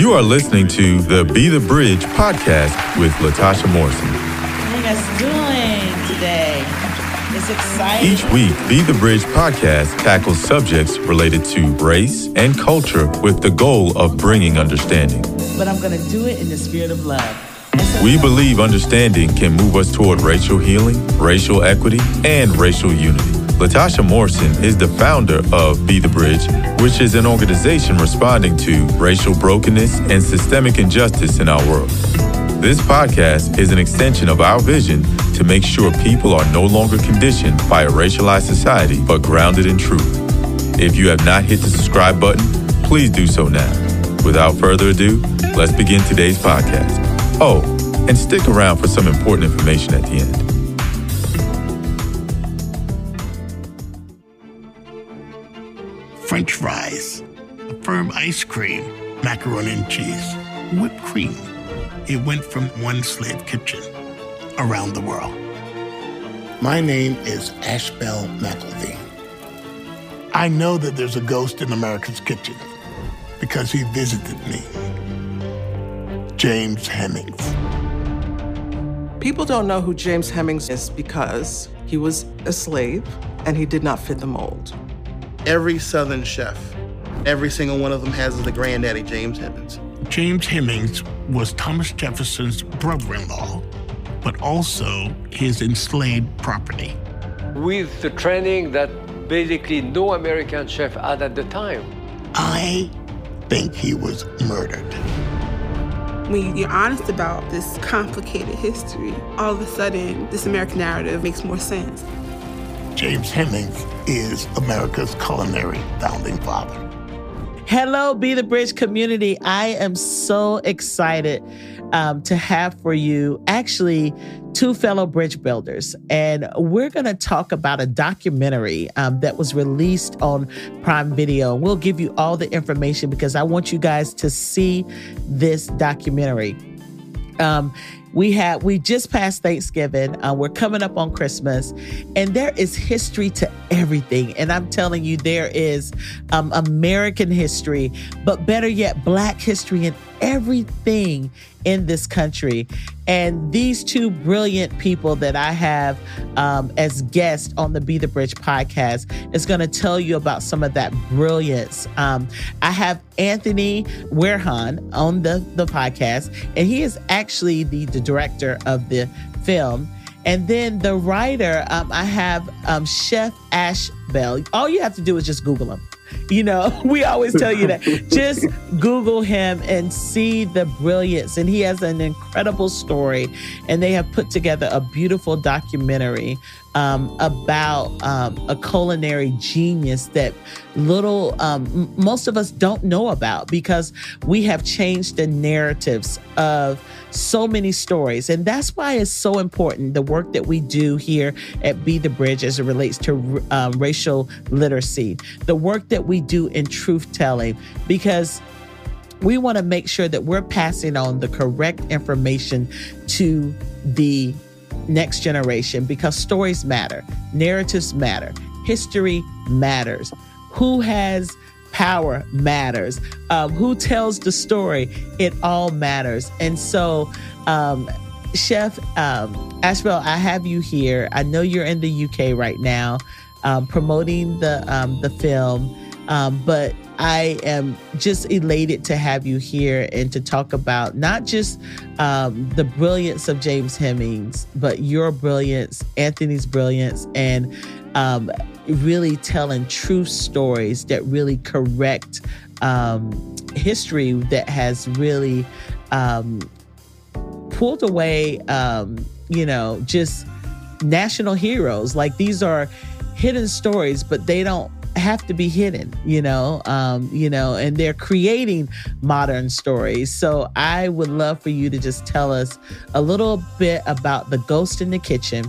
You are listening to the Be the Bridge podcast with Latasha Morrison. You guys doing today? It's exciting. Each week, Be the Bridge podcast tackles subjects related to race and culture with the goal of bringing understanding. But I'm going to do it in the spirit of love. We believe understanding can move us toward racial healing, racial equity, and racial unity. Latasha Morrison is the founder of Be the Bridge, which is an organization responding to racial brokenness and systemic injustice in our world. This podcast is an extension of our vision to make sure people are no longer conditioned by a racialized society, but grounded in truth. If you have not hit the subscribe button, please do so now. Without further ado, let's begin today's podcast. Oh, and stick around for some important information at the end. French fries, a firm ice cream, macaroni and cheese, whipped cream. It went from one slave kitchen around the world. My name is Ashbell McElveen. I know that there's a ghost in America's kitchen because he visited me. James Hemings. People don't know who James Hemings is because he was a slave and he did not fit the mold. Every Southern chef, every single one of them has the granddaddy, James Hemings. James Hemings was Thomas Jefferson's brother in law, but also his enslaved property. With the training that basically no American chef had at the time. I think he was murdered. When you're honest about this complicated history, all of a sudden, this American narrative makes more sense. James Hemings is America's culinary founding father. Hello, Be the Bridge community. I am so excited um, to have for you actually two fellow bridge builders. And we're going to talk about a documentary um, that was released on Prime Video. We'll give you all the information because I want you guys to see this documentary. Um, we have we just passed Thanksgiving. Uh, we're coming up on Christmas, and there is history to everything. And I'm telling you, there is um, American history, but better yet, Black history and everything in this country. And these two brilliant people that I have um, as guests on the Be the Bridge podcast is going to tell you about some of that brilliance. Um, I have Anthony Werhun on the, the podcast, and he is actually the, the director of the film. And then the writer, um, I have um, Chef Ash Bell. All you have to do is just Google him. You know, we always tell you that. Just Google him and see the brilliance. And he has an incredible story. And they have put together a beautiful documentary um, about um, a culinary genius that little, um, most of us don't know about because we have changed the narratives of so many stories. And that's why it's so important the work that we do here at Be the Bridge as it relates to um, racial literacy, the work that we do in truth telling, because we want to make sure that we're passing on the correct information to the next generation because stories matter, narratives matter, history matters. Who has power matters. Um, who tells the story? It all matters. And so, um, Chef um, I have you here. I know you're in the UK right now, um, promoting the um, the film, um, but I am just elated to have you here and to talk about not just um, the brilliance of James Hemings, but your brilliance, Anthony's brilliance, and um, really telling true stories that really correct um, history that has really um, pulled away, um, you know, just national heroes. Like these are hidden stories, but they don't have to be hidden, you know, um, you know, and they're creating modern stories. So I would love for you to just tell us a little bit about the ghost in the kitchen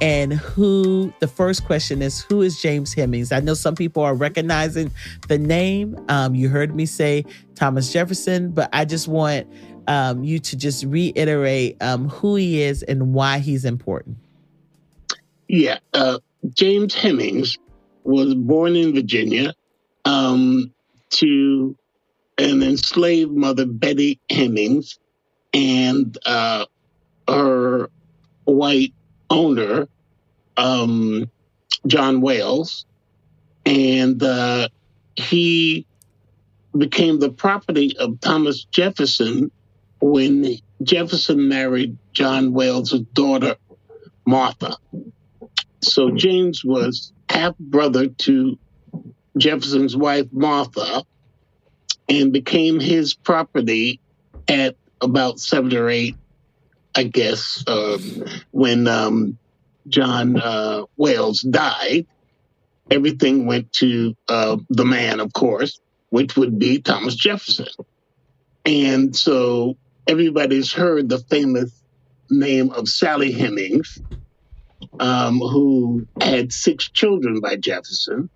and who the first question is who is James Hemings? I know some people are recognizing the name. Um, you heard me say Thomas Jefferson, but I just want um, you to just reiterate um, who he is and why he's important. Yeah, uh, James Hemings was born in Virginia um, to an enslaved mother, Betty Hemings, and uh, her white owner, um, John Wayles, and uh, he became the property of Thomas Jefferson when Jefferson married John Wayles' daughter, Martha. So James was half brother to Jefferson's wife, Martha, and became his property at about seven or eight, I guess, uh, when um, John uh, Wayles died. Everything went to uh, the man, of course, which would be Thomas Jefferson. And so everybody's heard the famous name of Sally Hemings, um, who had six children by Jefferson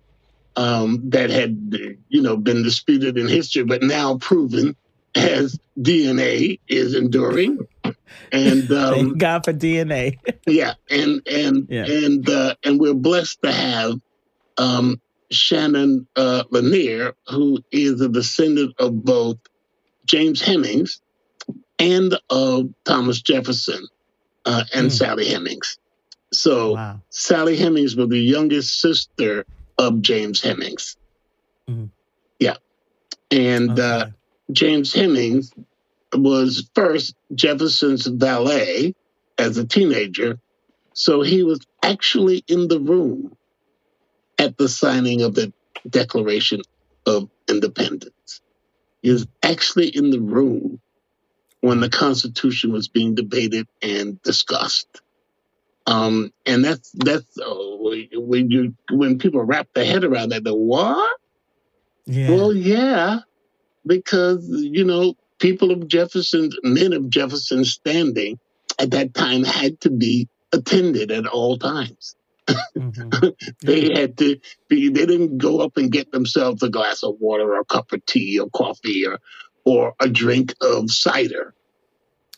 um, that had, you know, been disputed in history, but now proven as DNA is enduring. And um, Thank God for DNA. yeah, and and Yeah. and uh, and we're blessed to have um, Shannon uh, Lanier, who is a descendant of both James Hemings and of Thomas Jefferson uh, and Mm. Sally Hemings. So Wow. Sally Hemings was the youngest sister of James Hemings. Mhm. Yeah, and uh, James Hemings was first Jefferson's valet as a teenager. So he was actually in the room at the signing of the Declaration of Independence. He was actually in the room when the Constitution was being debated and discussed. Um, and that's that's oh, when you when people wrap their head around that, the what? Yeah. Well, yeah, because you know people of Jefferson's men of Jefferson's standing at that time had to be attended at all times. Mhm. They had to be. They didn't go up and get themselves a glass of water or a cup of tea or coffee or or a drink of cider.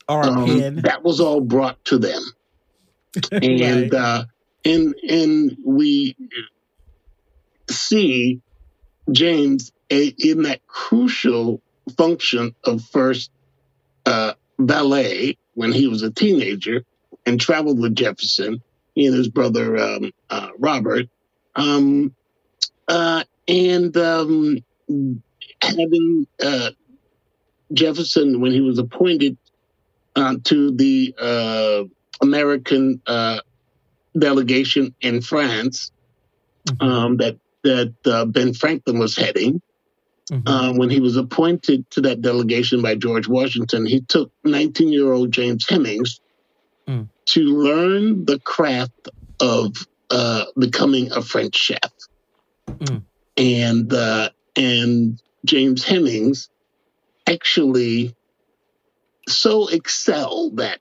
Or a Um, that was all brought to them and Right. uh, and and we see James a, in that crucial function of first uh, valet when he was a teenager and traveled with Jefferson, he and his brother um, uh, Robert, um, uh, and um, having uh, Jefferson when he was appointed uh, to the uh, American uh, delegation in France Mhm. um, that that uh, Ben Franklin was heading. Mhm. Uh, when he was appointed to that delegation by George Washington, he took 19-year-old James Hemings Mm. to learn the craft of uh, becoming a French chef. Mm. And uh, and James Hemings actually so excelled that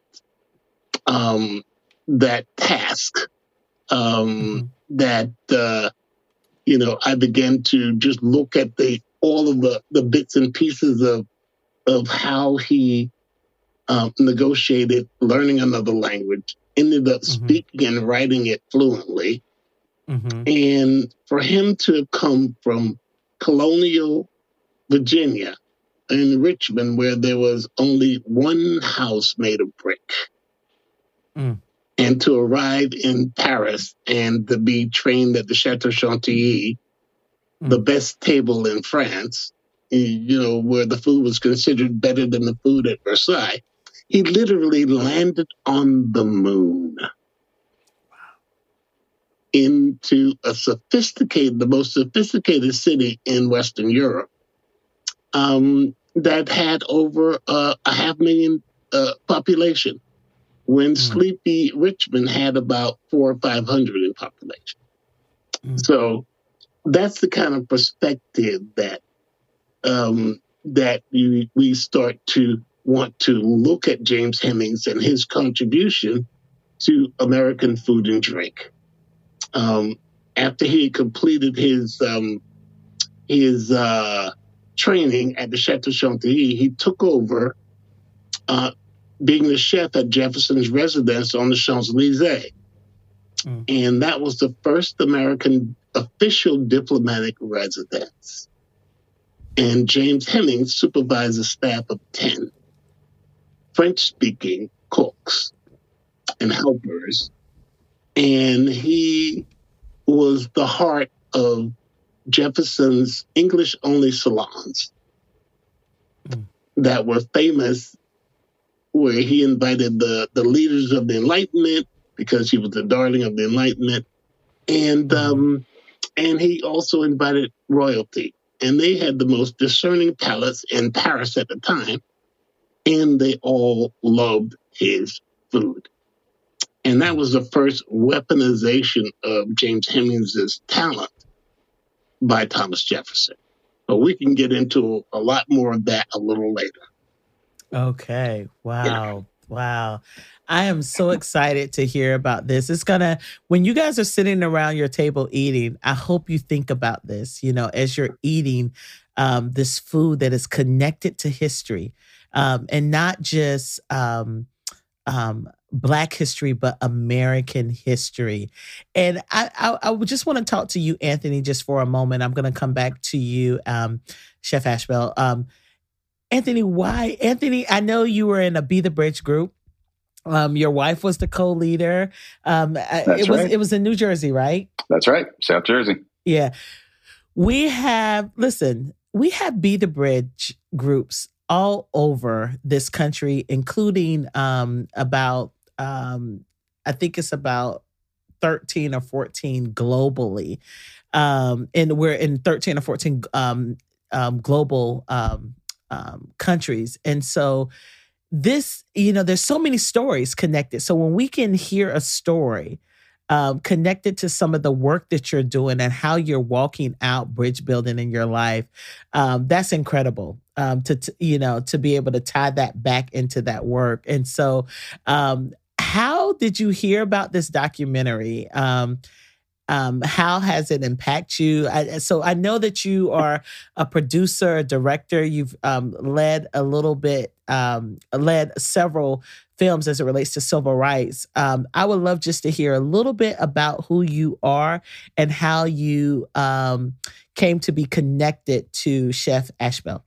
um, that task um, that uh, you know I began to just look at the all of the the bits and pieces of of how he um, negotiated learning another language, ended up Mhm. speaking and writing it fluently, Mhm. and for him to come from colonial Virginia in Richmond, where there was only one house made of brick, Mm. and to arrive in Paris and to be trained at the Chateau Chantilly, the best table in France, you know, where the food was considered better than the food at Versailles. He literally landed on the moon. Into a sophisticated, the most sophisticated city in Western Europe. Um, that had over uh, a half million uh, population when Mm. sleepy Richmond had about four or 500 in population. Mm. So that's the kind of perspective that um, that you, we start to want to look at James Hemings and his contribution to American food and drink. Um, after he completed his um, his uh, training at the Chateau Chantilly, he took over uh, being the chef at Jefferson's residence on the Champs Elysees. Mm. And that was the first American official diplomatic residence. And James Hemings supervised a staff of 10 French speaking cooks and helpers. And he was the heart of Jefferson's English only salons mm. that were famous, where he invited the, the leaders of the Enlightenment because he was the darling of the Enlightenment. And, hmm. um, and he also invited royalty. And they had the most discerning palates in Paris at the time. And they all loved his food. And that was the first weaponization of James Hemings's talent by Thomas Jefferson. But we can get into a lot more of that a little later. Okay. Wow. Yeah. Wow. I am so excited to hear about this. It's gonna, when you guys are sitting around your table eating, I hope you think about this, you know, as you're eating um, this food that is connected to history um, and not just um, um, Black history, but American history. And I, I, I just want to talk to you, Anthony, just for a moment. I'm going to come back to you, um, Chef Ashbell. Anthony, why? Anthony, I know you were in a Be the Bridge group. Um, your wife was the co-leader. Um, That's it was right. it was in New Jersey, right? That's right, South Jersey. Yeah, we have. Listen, we have Be the Bridge groups all over this country, including um, about um, I think it's about 13 or 14 globally. Um, and we're in 13 or 14 um, um, global um, um, countries. And so this, you know, there's so many stories connected. So when we can hear a story um, connected to some of the work that you're doing and how you're walking out bridge building in your life, um, that's incredible. Um, to, to, you know to be able to tie that back into that work, and so um, how did you hear about this documentary? Um, um, how has it impacted you? I, so I know that you are a producer, a director. You've um, led a little bit, um, led several films as it relates to civil rights. Um, I would love just to hear a little bit about who you are and how you um, came to be connected to Chef Ashbell.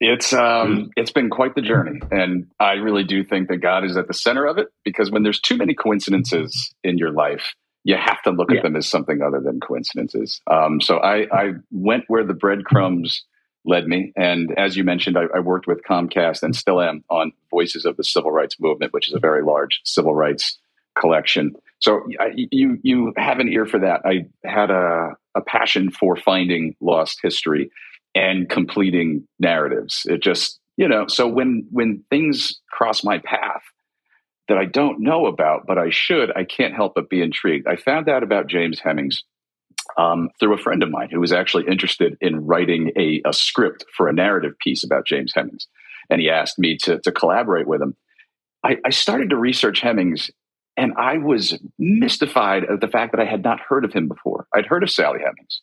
It's um it's been quite the journey and I really do think that God is at the center of it because when there's too many coincidences in your life you have to look yeah. at them as something other than coincidences. Um, so I, I went where the breadcrumbs led me. And as you mentioned, I, I, worked with Comcast and still am on Voices of the Civil Rights Movement, which is a very large civil rights collection. So I, you you have an ear for that. I had a, a passion for finding lost history and completing narratives. It just, you know, so when when things cross my path that I don't know about, but I should, I can't help but be intrigued. I found out about James Hemings um, through a friend of mine who was actually interested in writing a, a script for a narrative piece about James Hemings. And he asked me to, to collaborate with him. I, I started to research Hemings and I was mystified at the fact that I had not heard of him before. I'd heard of Sally Hemings,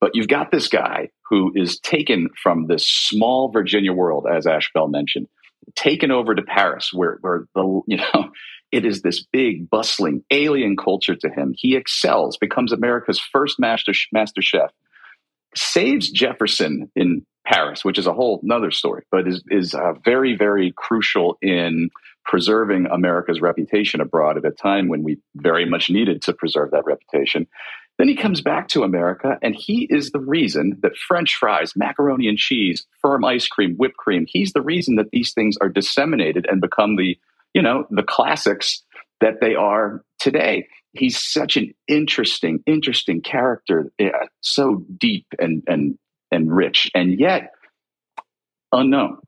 but you've got this guy who is taken from this small Virginia world, as Ashbell mentioned, taken over to Paris, where, where the you know it is this big, bustling alien culture to him. He excels, becomes America's first master master chef, saves Jefferson in Paris, which is a whole another story, but is is uh, very very crucial in preserving America's reputation abroad at a time when we very much needed to preserve that reputation. Then he comes back to America and he is the reason that French fries, macaroni and cheese, firm ice cream, whipped cream, he's the reason that these things are disseminated and become the, you know, the classics that they are today. He's such an interesting, interesting character, so deep and and and rich, and yet unknown.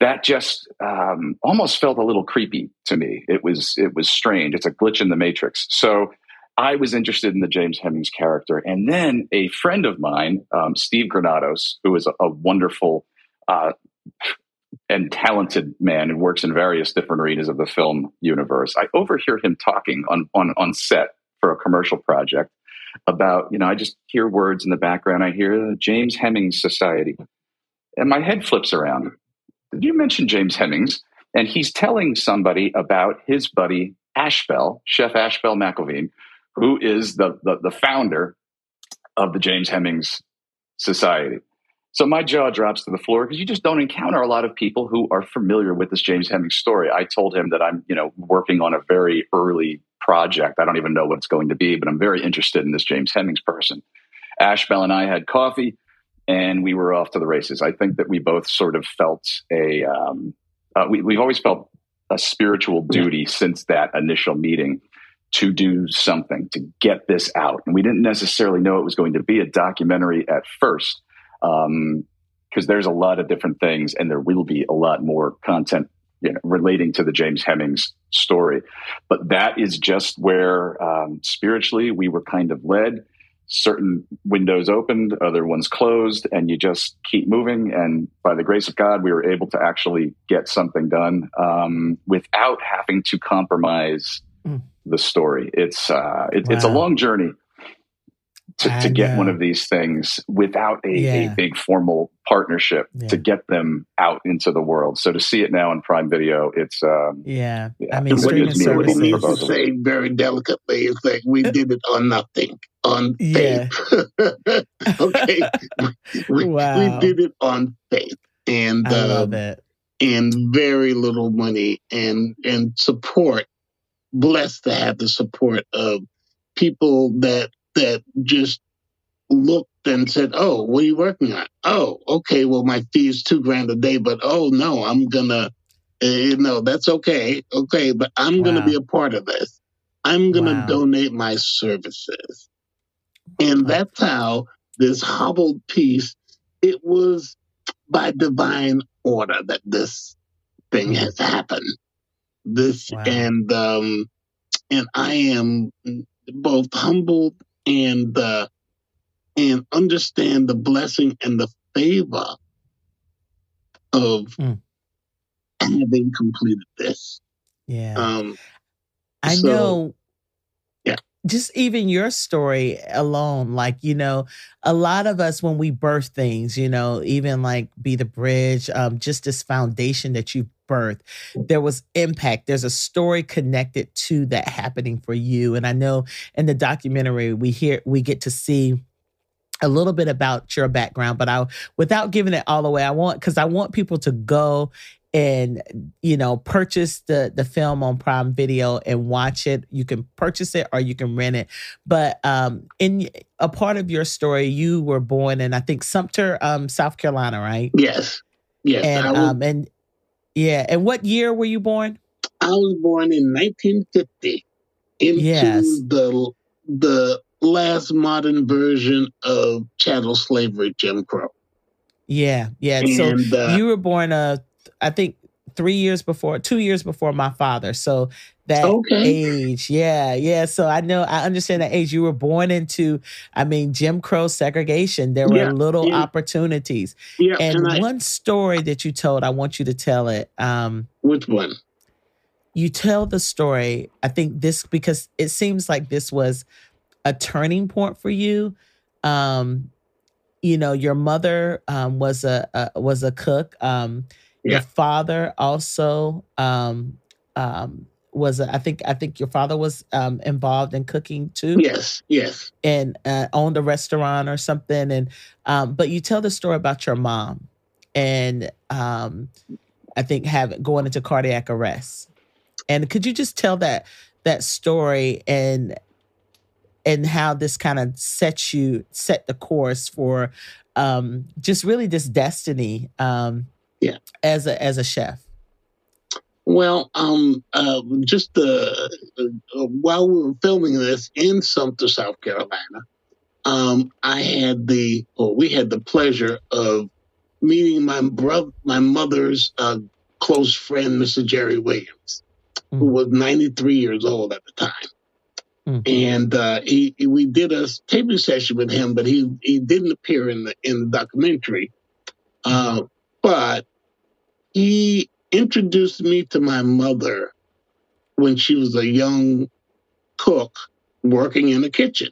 That just um, almost felt a little creepy to me. It was it was strange. It's a glitch in the matrix. So I was interested in the James Hemings character. And then a friend of mine, um, Steve Granados, who is a, a wonderful uh, and talented man who works in various different arenas of the film universe, I overhear him talking on, on, on set for a commercial project about, you know, I just hear words in the background. I hear the James Hemings Society. And my head flips around. Did you mention James Hemings? And he's telling somebody about his buddy Ashbell, Chef Ashbell McElveen, who is the, the, the founder of the James Hemings Society. So my jaw drops to the floor because you just don't encounter a lot of people who are familiar with this James Hemings story. I told him that I'm, you know, working on a very early project. I don't even know what it's going to be, but I'm very interested in this James Hemings person. Ashbell and I had coffee and we were off to the races. I think that we both sort of felt a, um, uh, we, we've always felt a spiritual duty since that initial meeting to do something to get this out. And we didn't necessarily know it was going to be a documentary at first, because um, there's a lot of different things, and there will be a lot more content you know, relating to the James Hemings story. But that is just where um, spiritually we were kind of led. Certain windows opened, other ones closed, and you just keep moving. And by the grace of God, we were able to actually get something done um, without having to compromise mm the story. It's uh, it, wow. it's a long journey to, to get one of these things without a, yeah. a big formal partnership yeah. to get them out into the world. So to see it now in Prime Video, it's um, yeah. yeah. I mean, streaming services. What to say very delicately is that we did it on nothing, on faith. okay, we, wow. we did it on faith, and I love um, it. And very little money and and support blessed to have the support of people that that just looked and said, "Oh, what are you working on? Oh, okay. Well, my fee is two grand a day, but oh no, I'm gonna, uh, no, that's okay, okay, but I'm wow. gonna be a part of this. I'm gonna wow. donate my services, and that's how this hobbled piece. It was by divine order that this thing has happened this wow. and um and I am both humbled and uh and understand the blessing and the favor of mm. having completed this. Yeah. Um I so, know just even your story alone, like, you know, a lot of us, when we birth things, you know, even like Be the Bridge, um, just this foundation that you birth, there was impact. There's a story connected to that happening for you. And I know in the documentary, we hear, we get to see a little bit about your background, but I, without giving it all away, I want, because I want people to go and you know purchase the the film on prime video and watch it you can purchase it or you can rent it but um in a part of your story you were born in i think sumter um south carolina right yes yes and um and yeah and what year were you born i was born in 1950 into yes. the the last modern version of chattel slavery jim crow yeah yeah and, so uh, you were born uh I think three years before, two years before my father. So that okay. age, yeah, yeah. So I know, I understand that age. You were born into, I mean, Jim Crow segregation. There were yeah, little yeah. opportunities. Yeah, and, and I, one story that you told, I want you to tell it. Um, which one? You tell the story. I think this because it seems like this was a turning point for you. Um, you know, your mother um, was a, a was a cook. Um, yeah. Your father also um, um, was a, I think I think your father was um, involved in cooking too. Yes, yes, and uh, owned a restaurant or something. And um, but you tell the story about your mom, and um, I think having going into cardiac arrest. And could you just tell that that story and and how this kind of set you set the course for um, just really this destiny um, yeah. As a as a chef. Well, um, uh, just uh, uh, while we were filming this in Sumter, South Carolina, um, I had the, or we had the pleasure of meeting my brother, my mother's uh, close friend, Mr. Jerry Williams, mm. who was 93 years old at the time. Mm. And uh, he, we did a taping session with him, but he, he didn't appear in the in the documentary. Uh, but he introduced me to my mother when she was a young cook working in the kitchen.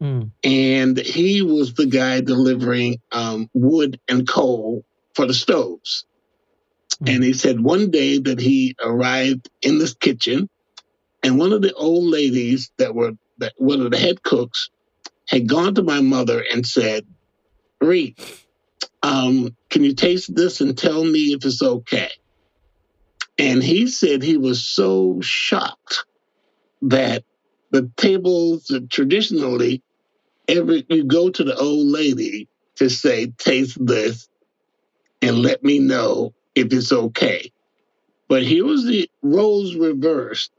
Mm. And he was the guy delivering um, wood and coal for the stoves. Mm. And he said one day that he arrived in this kitchen, and one of the old ladies that were that one of the head cooks had gone to my mother and said, Reed, um, can you taste this and tell me if it's okay? And he said he was so shocked that the tables traditionally, every you go to the old lady to say, taste this and let me know if it's okay. But here was the roles reversed,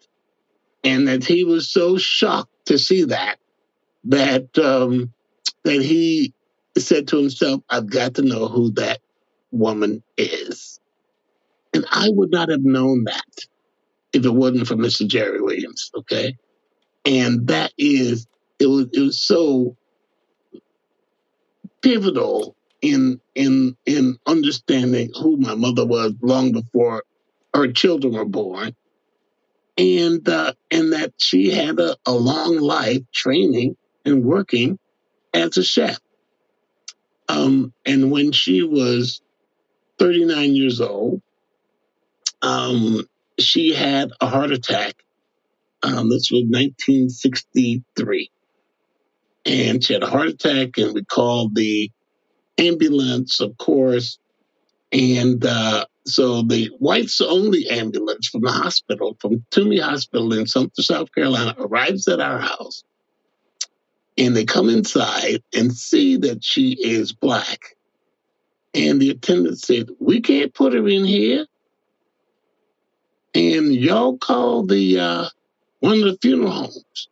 and that he was so shocked to see that that um, that he said to himself, "I've got to know who that woman is," and I would not have known that if it wasn't for Mr. Jerry Williams. Okay, and that is it was it was so pivotal in in in understanding who my mother was long before her children were born, and uh, and that she had a, a long life training and working as a chef. Um, and when she was 39 years old, um, she had a heart attack. Um, this was 1963. And she had a heart attack, and we called the ambulance, of course. And uh, so the whites only ambulance from the hospital, from Tuomey Hospital in Sumter, South Carolina, arrives at our house. And they come inside and see that she is black. And the attendant said, We can't put her in here. And y'all call the uh, one of the funeral homes.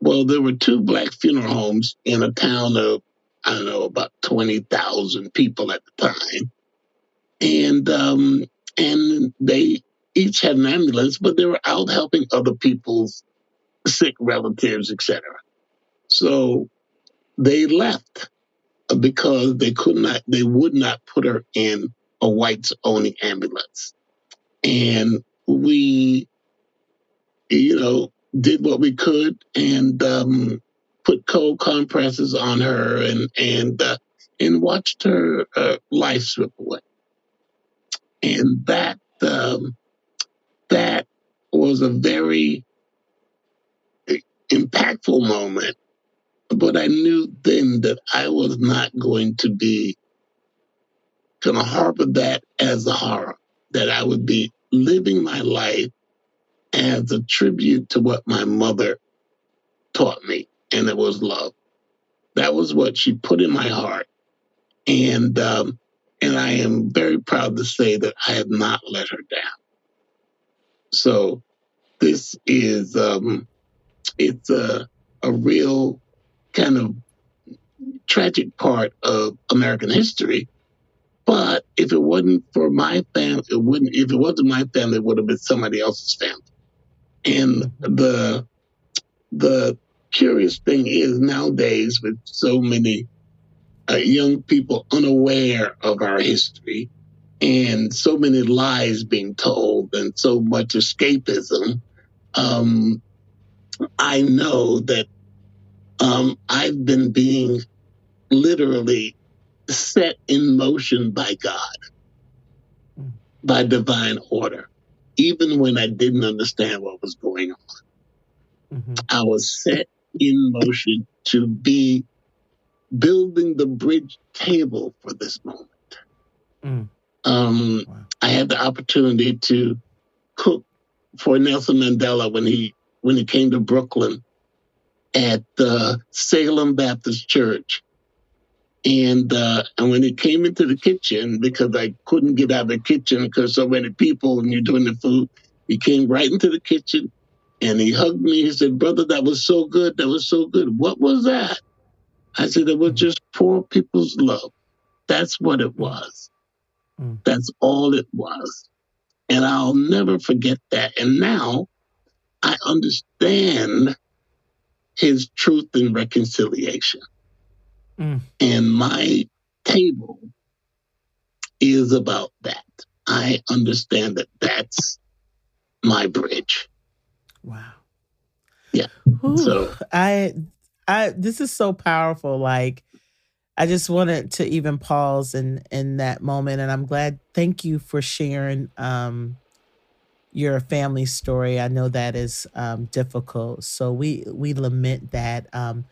Well, there were two black funeral homes in a town of I don't know, about 20,000 people at the time. And, um, and they each had an ambulance, but they were out helping other people's sick relatives, etc. So they left because they could not, they would not put her in a whites only ambulance. And we, you know, did what we could and um, put cold compresses on her and and uh, and watched her uh, life slip away. And that um, that was a very impactful moment. But I knew then that I was not going to be going to harbor that as a horror. That I would be living my life as a tribute to what my mother taught me and it was love. That was what she put in my heart, and um, and I am very proud to say that I have not let her down. So this is um, it's a a real kind of tragic part of American history. But if it wasn't for my family, it wouldn't. If it wasn't my family, it would have been somebody else's family. And the the curious thing is nowadays with so many uh, young people unaware of our history and so many lies being told and so much escapism, um, I know that um, I've been being literally set in motion by God, by divine order, even when I didn't understand what was going on. Mm-hmm. I was set in motion to be building the bridge table for this moment. Mm. Um, wow. I had the opportunity to cook for Nelson Mandela when he when he came to Brooklyn at the Salem Baptist Church. And uh, and when he came into the kitchen, because I couldn't get out of the kitchen because so many people and you're doing the food, he came right into the kitchen and he hugged me. He said, Brother, that was so good. That was so good. What was that? I said, It was just poor people's love. That's what it was. Mm. That's all it was. And I'll never forget that. And now I understand his truth and reconciliation. Mm. And my table is about that. I understand that that's my bridge. Wow. Yeah. Ooh, so I I this is so powerful. Like I just wanted to even pause in in that moment and I'm glad thank you for sharing um your family story. I know that is um difficult. So we we lament that. Um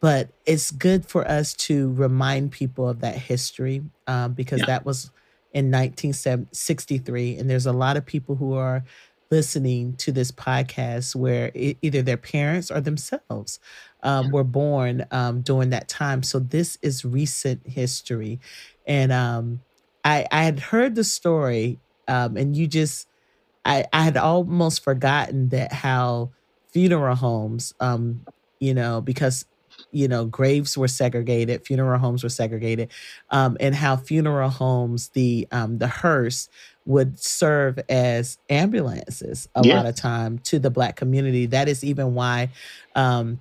but it's good for us to remind people of that history um, because Yeah. that was in 1963. And there's a lot of people who are listening to this podcast where e- either their parents or themselves um, were born um, during that time. So this is recent history. And um, I, I had heard the story, um, and you just, I, I had almost forgotten that how funeral homes, um, you know, because you know graves were segregated, funeral homes were segregated, um, and how funeral homes, the um, the hearse would serve as ambulances a Yeah. lot of time to the black community. That is even why. Um,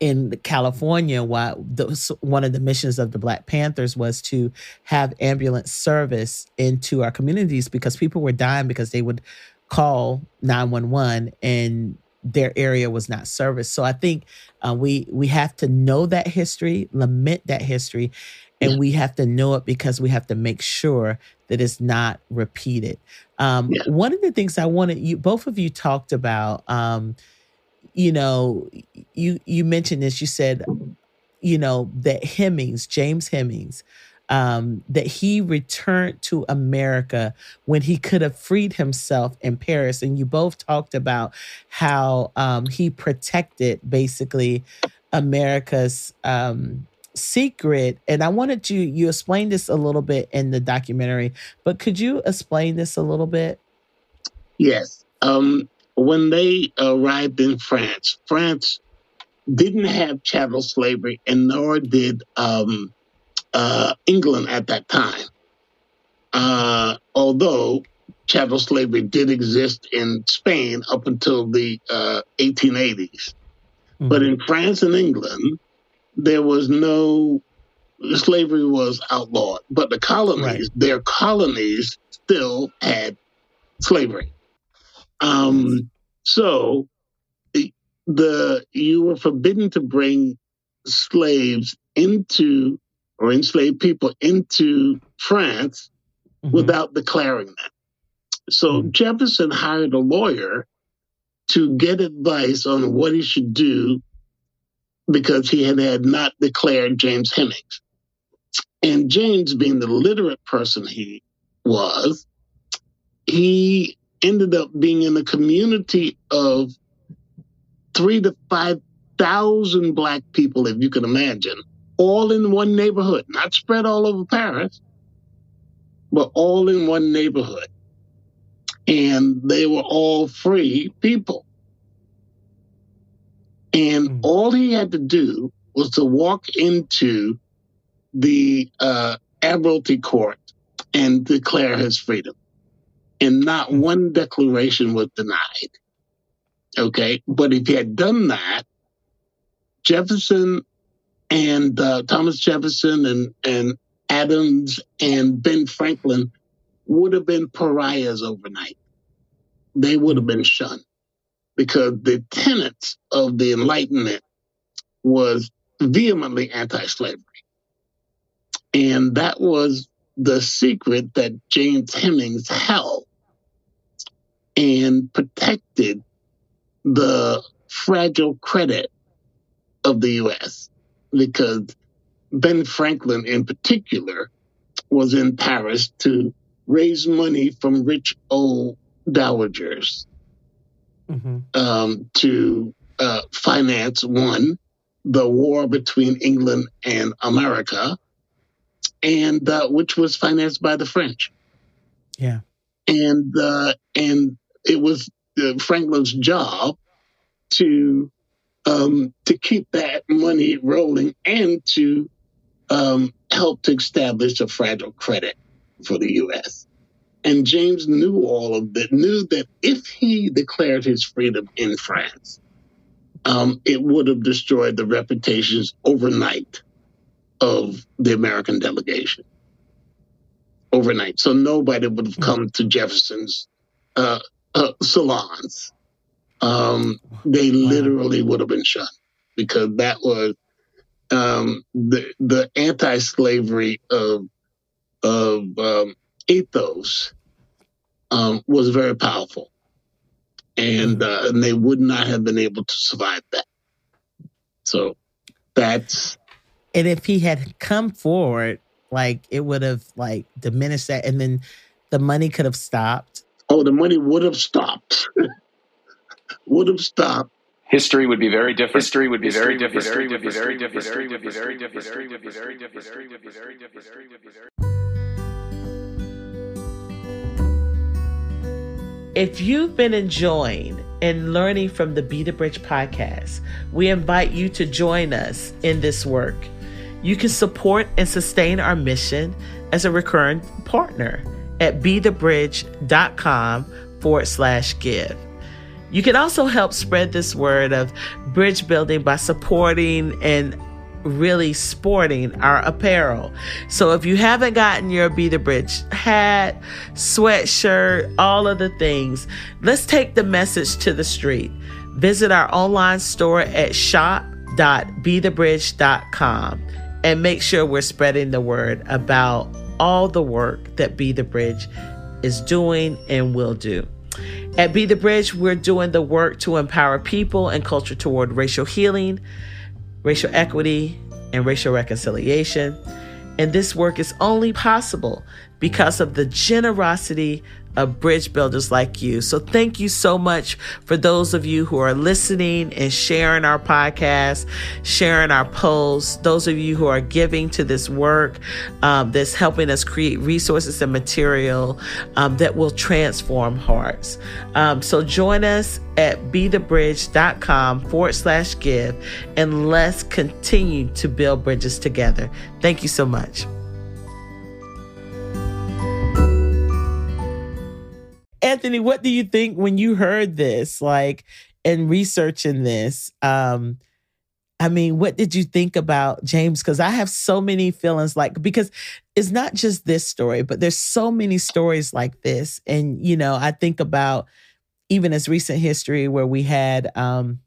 in California, why those, one of the missions of the Black Panthers was to have ambulance service into our communities because people were dying because they would call 911 and their area was not serviced. So I think uh, we we have to know that history, lament that history, and Yeah. we have to know it because we have to make sure that it's not repeated. Um, Yeah. One of the things I wanted you, both of you talked about. Um, you know, you you mentioned this. You said, you know, that Hemings, James Hemings, um, that he returned to America when he could have freed himself in Paris. And you both talked about how um, he protected basically America's um, secret. And I wanted you you explained this a little bit in the documentary, but could you explain this a little bit? Yes. Um, when they arrived in France, France didn't have chattel slavery, and nor did um, uh, England at that time. Uh, although chattel slavery did exist in Spain up until the uh, 1880s. But in France and England, there was no slavery was outlawed. But the colonies, Right. their colonies, still had slavery. Um, so the- the you were forbidden to bring slaves into or enslaved people into France Mhm. without declaring that. So Mhm. Jefferson hired a lawyer to get advice on what he should do because he had, had not declared James Hemings. And James, being the literate person he was, he ended up being in a community of three to five thousand black people, if you can imagine, all in one neighborhood, not spread all over Paris, but all in one neighborhood. And they were all free people. And Mm. all he had to do was to walk into the uh, Admiralty Court and declare his freedom. And not Mm. one declaration was denied. Okay. But if he had done that, Jefferson and uh, Thomas Jefferson and, and Adams and Ben Franklin would have been pariahs overnight. They would have been shunned because the tenets of the Enlightenment was vehemently anti-slavery. And that was the secret that James Hemings held and protected the fragile credit of the U.S. because Ben Franklin, in particular, was in Paris to raise money from rich old dowagers Mhm. um, to uh, finance one, the war between England and America, and uh, which was financed by the French. Yeah. And uh, and it was uh, Franklin's job to um, to keep that money rolling and to um, help to establish a fragile credit for the U.S. And James knew all of that, knew that if he declared his freedom in France, um, it would have destroyed the reputations overnight of the American delegation. Overnight. So nobody would have come to Jefferson's uh, uh, salons. Um, they literally would have been shut because that was um, the the anti-slavery of of um, ethos um, was very powerful, and uh, and they would not have been able to survive that. So That's and if he had come forward, like it would have like diminished that, and then the money could have stopped. Oh, the money would have stopped. would have stopped. History would be very different. History would be very different. History would be very different. History would be very different. History would be very different. History would be very different. History would be very If you've been enjoying and learning from the Be the Bridge podcast, we invite you to join us in this work. You can support and sustain our mission as a recurring partner at bethebridge.com forward slash give. You can also help spread this word of bridge building by supporting and really sporting our apparel. So if you haven't gotten your Be the Bridge hat, sweatshirt, all of the things, let's take the message to the street. Visit our online store at shop.bethebridge.com and make sure we're spreading the word about all the work that Be the Bridge is doing and will do. At Be the Bridge, we're doing the work to empower people and culture toward racial healing, racial equity, and racial reconciliation. And this work is only possible because of the generosity of bridge builders like you. So thank you so much for those of you who are listening and sharing our podcast, sharing our posts, those of you who are giving to this work um, that's helping us create resources and material um, that will transform hearts. Um, so join us at bethebridge.com forward slash give and let's continue to build bridges together. Thank you so much. Anthony, what do you think when you heard this, like, and researching this? Um, I mean, what did you think about James? Because I have so many feelings like, because it's not just this story, but there's so many stories like this. And, you know, I think about even as recent history where we had, um,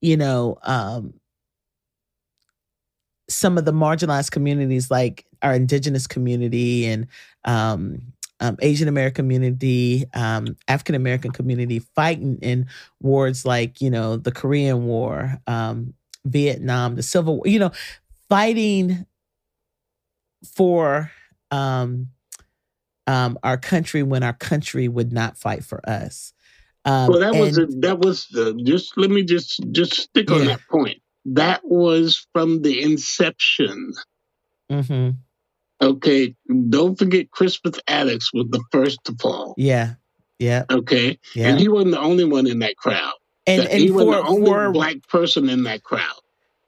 you know, um, some of the marginalized communities like our indigenous community and um, um, Asian American community, um, African American community fighting in wars like, you know, the Korean War, um, Vietnam, the Civil War, you know, fighting for um, um, our country when our country would not fight for us. Um, well, that was a, that was the, just let me just just stick on yeah. that point. That was from the inception. Mm-hmm. Okay, don't forget Crispus Attucks was the first to fall. Yeah, yeah. Okay, yeah. and he wasn't the only one in that crowd. And, and he for, was the only for, black person in that crowd.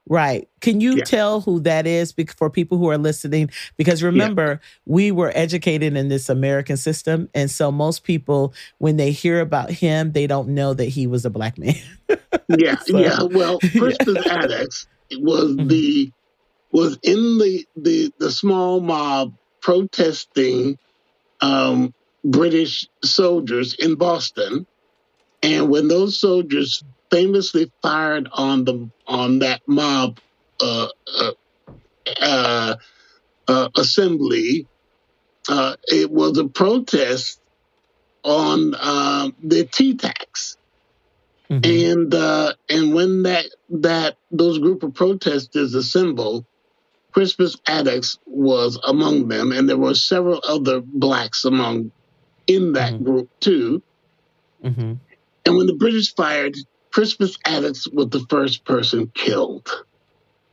Right. Can you Yeah. tell who that is for people who are listening? Because remember, we were educated in this American system. And so most people, when they hear about him, they don't know that he was a black man. Yeah, So- yeah. Well, Crispus Attucks was Mhm. the was in the the the small mob protesting um, British soldiers in Boston, and when those soldiers famously fired on the on that mob uh, uh, uh, uh, assembly, uh, it was a protest on um, the tea tax Mhm. and uh, and when that that those group of protesters assembled, Crispus Attucks was among them, and there were several other blacks among in that Mhm. group too. Mhm. And when the British fired, Crispus Attucks was the first person killed,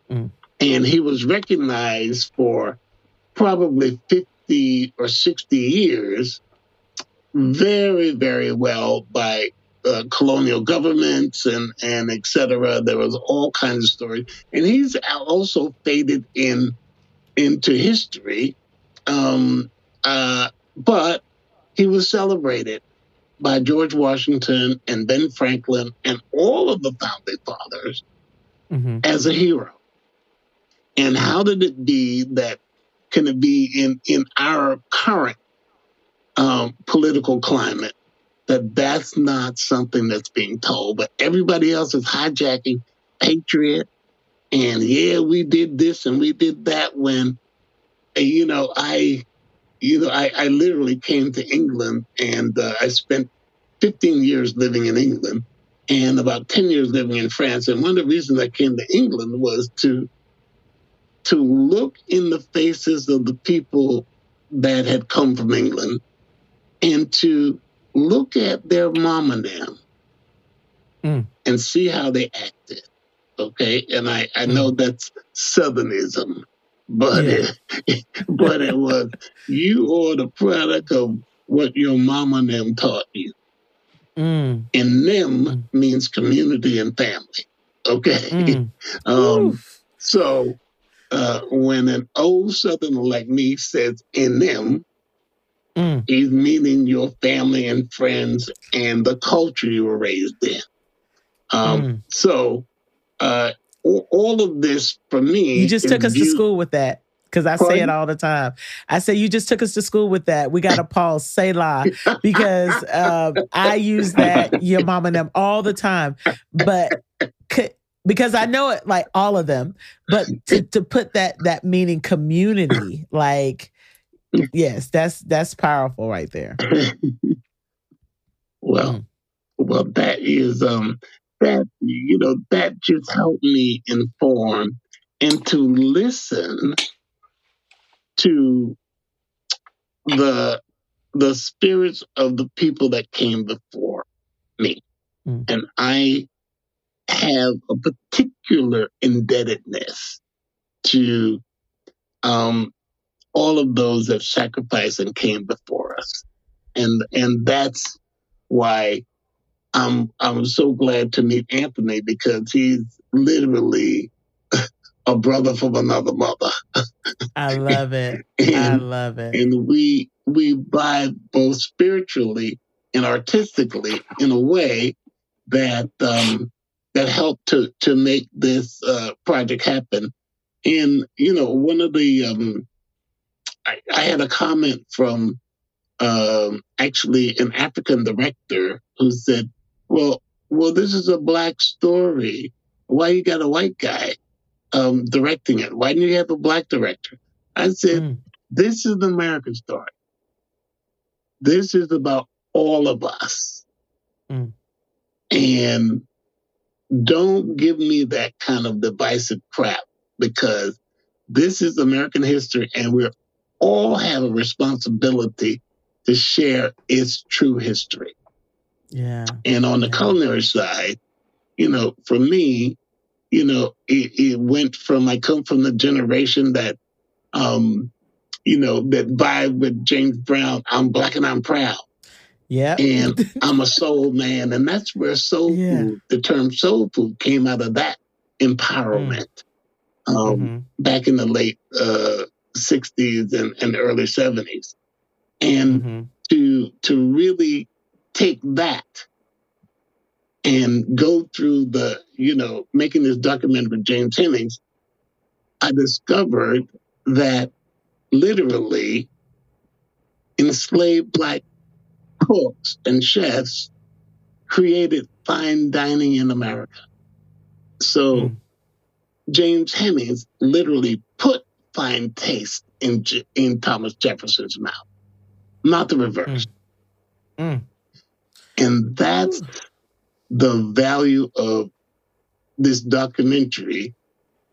Mm. and he was recognized for probably fifty or sixty years, very very well by uh, colonial governments and and et cetera. There was all kinds of stories, and he's also faded in into history. Um, uh, but he was celebrated by George Washington and Ben Franklin and all of the founding fathers Mhm. as a hero. And how did it be that can it be in in our current um, political climate that that's not something that's being told, but everybody else is hijacking Patriot and yeah, we did this and we did that when you know I you know I, I literally came to England and uh, I spent 15 years living in England and about 10 years living in France. And one of the reasons I came to England was to to look in the faces of the people that had come from England and to look at their mom and them mm. and see how they acted. Okay. And I, I mm. know that's Southernism, but yeah. it, but it was you are the product of what your mom and them taught you. Mm. And them mm. means community and family. Okay. Mm. um, so uh, when an old Southerner like me says in them, mm. he's meaning your family and friends and the culture you were raised in. Um, mm. So uh, all of this for me. You just took us to school with that because I Pardon? say it all the time. I say you just took us to school with that. We got to pause, say la, because um, I use that your mom and them all the time. But because I know it like all of them, but to, to put that that meaning community, like yes, that's that's powerful right there. well, mm. well, that is um that you know that just helped me inform and to listen to the the spirits of the people that came before me. Mm. And I have a particular indebtedness to um, all of those that sacrificed and came before us. And and that's why I'm I'm so glad to meet Anthony because he's literally a brother from another mother. I love it. and, I love it. And we we vibe both spiritually and artistically in a way that um, that helped to to make this uh, project happen. And you know, one of the um, I, I had a comment from um, actually an African director who said, "Well, well, this is a black story. Why you got a white guy?" um, directing it. Why didn't you have a black director? I said, mm. this is the American story. This is about all of us. Mm. And don't give me that kind of divisive crap because this is American history and we all have a responsibility to share its true history. Yeah. And on the yeah. culinary side, you know, for me, you know, it, it went from, I come from the generation that, um, you know, that vibe with James Brown, I'm black and I'm proud. Yeah. And I'm a soul man. And that's where soul yeah. food, the term soul food came out of that empowerment mm. um, mm-hmm. back in the late uh, 60s and, and early 70s. And mm-hmm. to to really take that and go through the, you know, making this documentary with James Hemings, I discovered that literally enslaved black cooks and chefs created fine dining in America. So mm. James Hemings literally put fine taste in in Thomas Jefferson's mouth, not the reverse. Mm. Mm. And that's the value of this documentary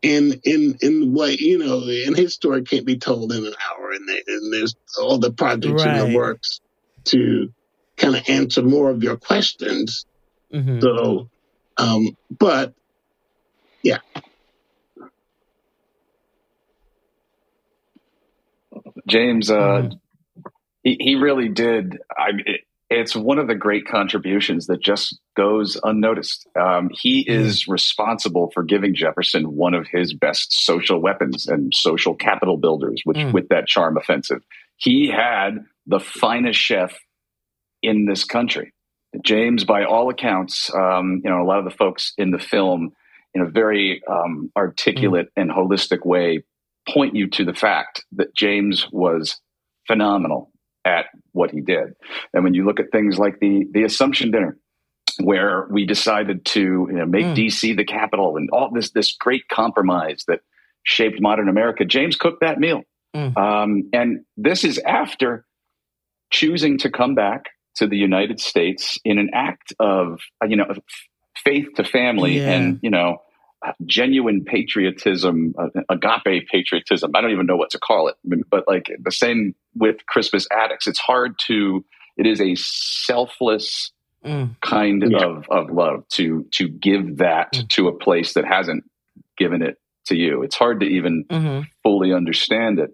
in in in what you know in his story can't be told in an hour and, and there's all the projects right. in the works to kind of answer more of your questions mm-hmm. so um but yeah james uh mm-hmm. he, he really did i it, it's one of the great contributions that just goes unnoticed. Um, he is responsible for giving Jefferson one of his best social weapons and social capital builders, which mm. with that charm offensive. He had the finest chef in this country. James, by all accounts, um, you know, a lot of the folks in the film, in a very um, articulate mm. and holistic way, point you to the fact that James was phenomenal at what he did. And when you look at things like the the Assumption Dinner, where we decided to you know, make mm. DC the capital and all this this great compromise that shaped modern America, James cooked that meal. Mm. Um, and this is after choosing to come back to the United States in an act of you know faith to family Yeah. and you know genuine patriotism uh, agape patriotism i don't even know what to call it but like the same with Crispus Attucks, it's hard to it is a selfless Mm. kind Yeah. of, of love to to give that Mm. to a place that hasn't given it to you it's hard to even hmm fully understand it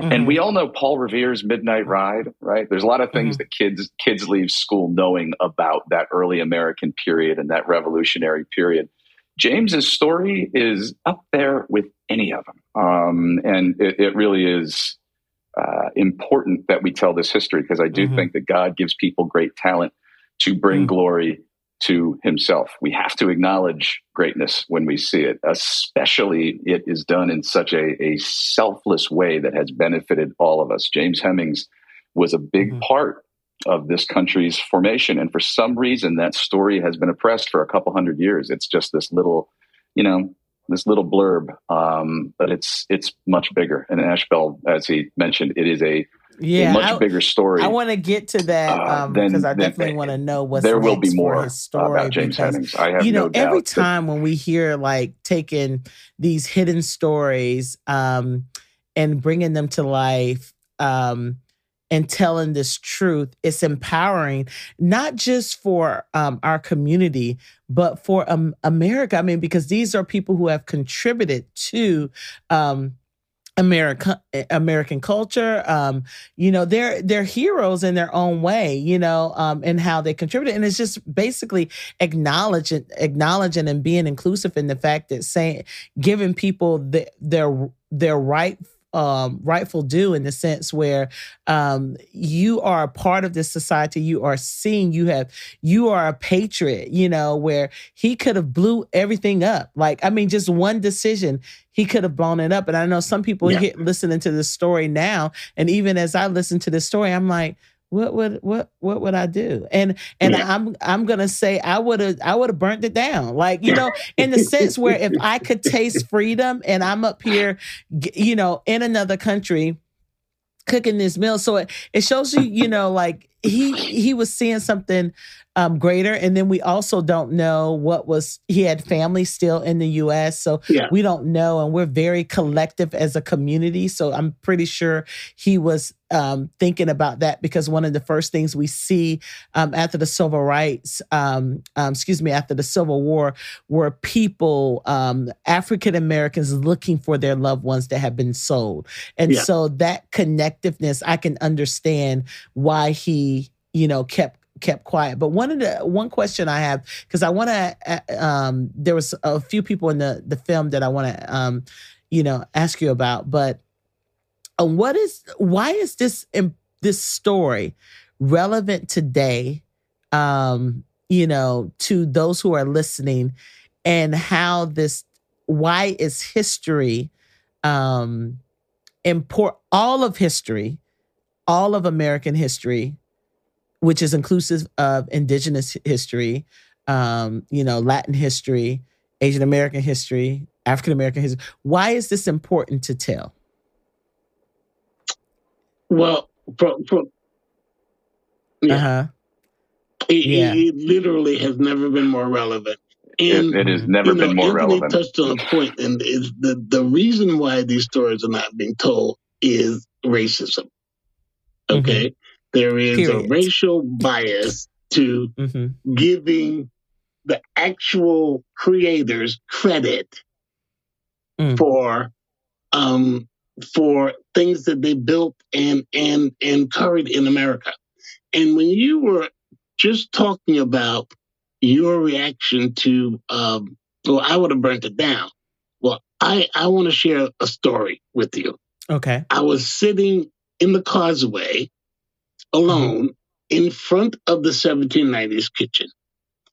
Mm-hmm. and we all know Paul Revere's Midnight Ride, right? There's a lot of things Mhm. that kids kids leave school knowing about that early American period and that revolutionary period. James's story is up there with any of them, um, and it, it really is uh, important that we tell this history because I do Mhm. think that God gives people great talent to bring Mm. glory to Himself. We have to acknowledge greatness when we see it, especially it is done in such a, a selfless way that has benefited all of us. James Hemings was a big Mhm. part of this country's formation. And for some reason, that story has been oppressed for a couple hundred years. It's just this little, you know, this little blurb, um, but it's it's much bigger. And Ashbell, as he mentioned, it is a, Yeah, a much I- bigger story. I want to get to that Uh, um, because I definitely want to know what's there will be more his story. about James because, Hemings. I have you know, no doubt. every that- time when we hear like taking these hidden stories um, and bringing them to life um, and telling this truth, it's empowering not just for um, our community but for um, America. I mean, because these are people who have contributed to. Um, American American culture, um, you know, they're they're heroes in their own way, you know, um, and how they contributed, and it's just basically acknowledging, acknowledging, and being inclusive in the fact that saying, giving people the, their their right um, rightful due in the sense where um, you are a part of this society. You are seen. You have you are a patriot. You know where he could have blew everything up. Like I mean, just one decision he could have blown it up. And I know some people Yeah. get listening to this story now, and even as I listen to this story, I'm like. What would what what would I do? And and Yeah. I'm I'm gonna say I would have I would have burnt it down. Like you know, in the sense where if I could taste freedom and I'm up here, you know, in another country cooking this meal so it, it shows you you know like he he was seeing something um greater and then we also don't know what was he had family still in the US so Yeah. we don't know and we're very collective as a community so I'm pretty sure he was um thinking about that because one of the first things we see um after the civil rights um, um excuse me after the civil war were people um African Americans looking for their loved ones that have been sold and Yeah. so that connectiveness, I can understand why he, you know, kept kept quiet. But one of the one question I have because I want to, um, there was a few people in the the film that I want to, um, you know, ask you about. But uh, what is why is this this story relevant today? Um, you know, to those who are listening, and how this why is history um import all of history, all of American history, which is inclusive of indigenous history, um, you know, Latin history, Asian American history, African American history. Why is this important to tell? Well, from, from Yeah. Uh-huh. it, Yeah. it, it literally has never been more relevant. And it, it has never you know, been more Anthony relevant. touched on a point, and is the the reason why these stories are not being told is racism. Okay, There is Mm-hmm. Period. a racial bias to hmm giving the actual creators credit Mm. for um for things that they built and and and carried in America. And when you were just talking about your reaction to um well I would have burnt it down. Well, I I want to share a story with you. Okay. I was sitting in the causeway alone in front of the 1790s kitchen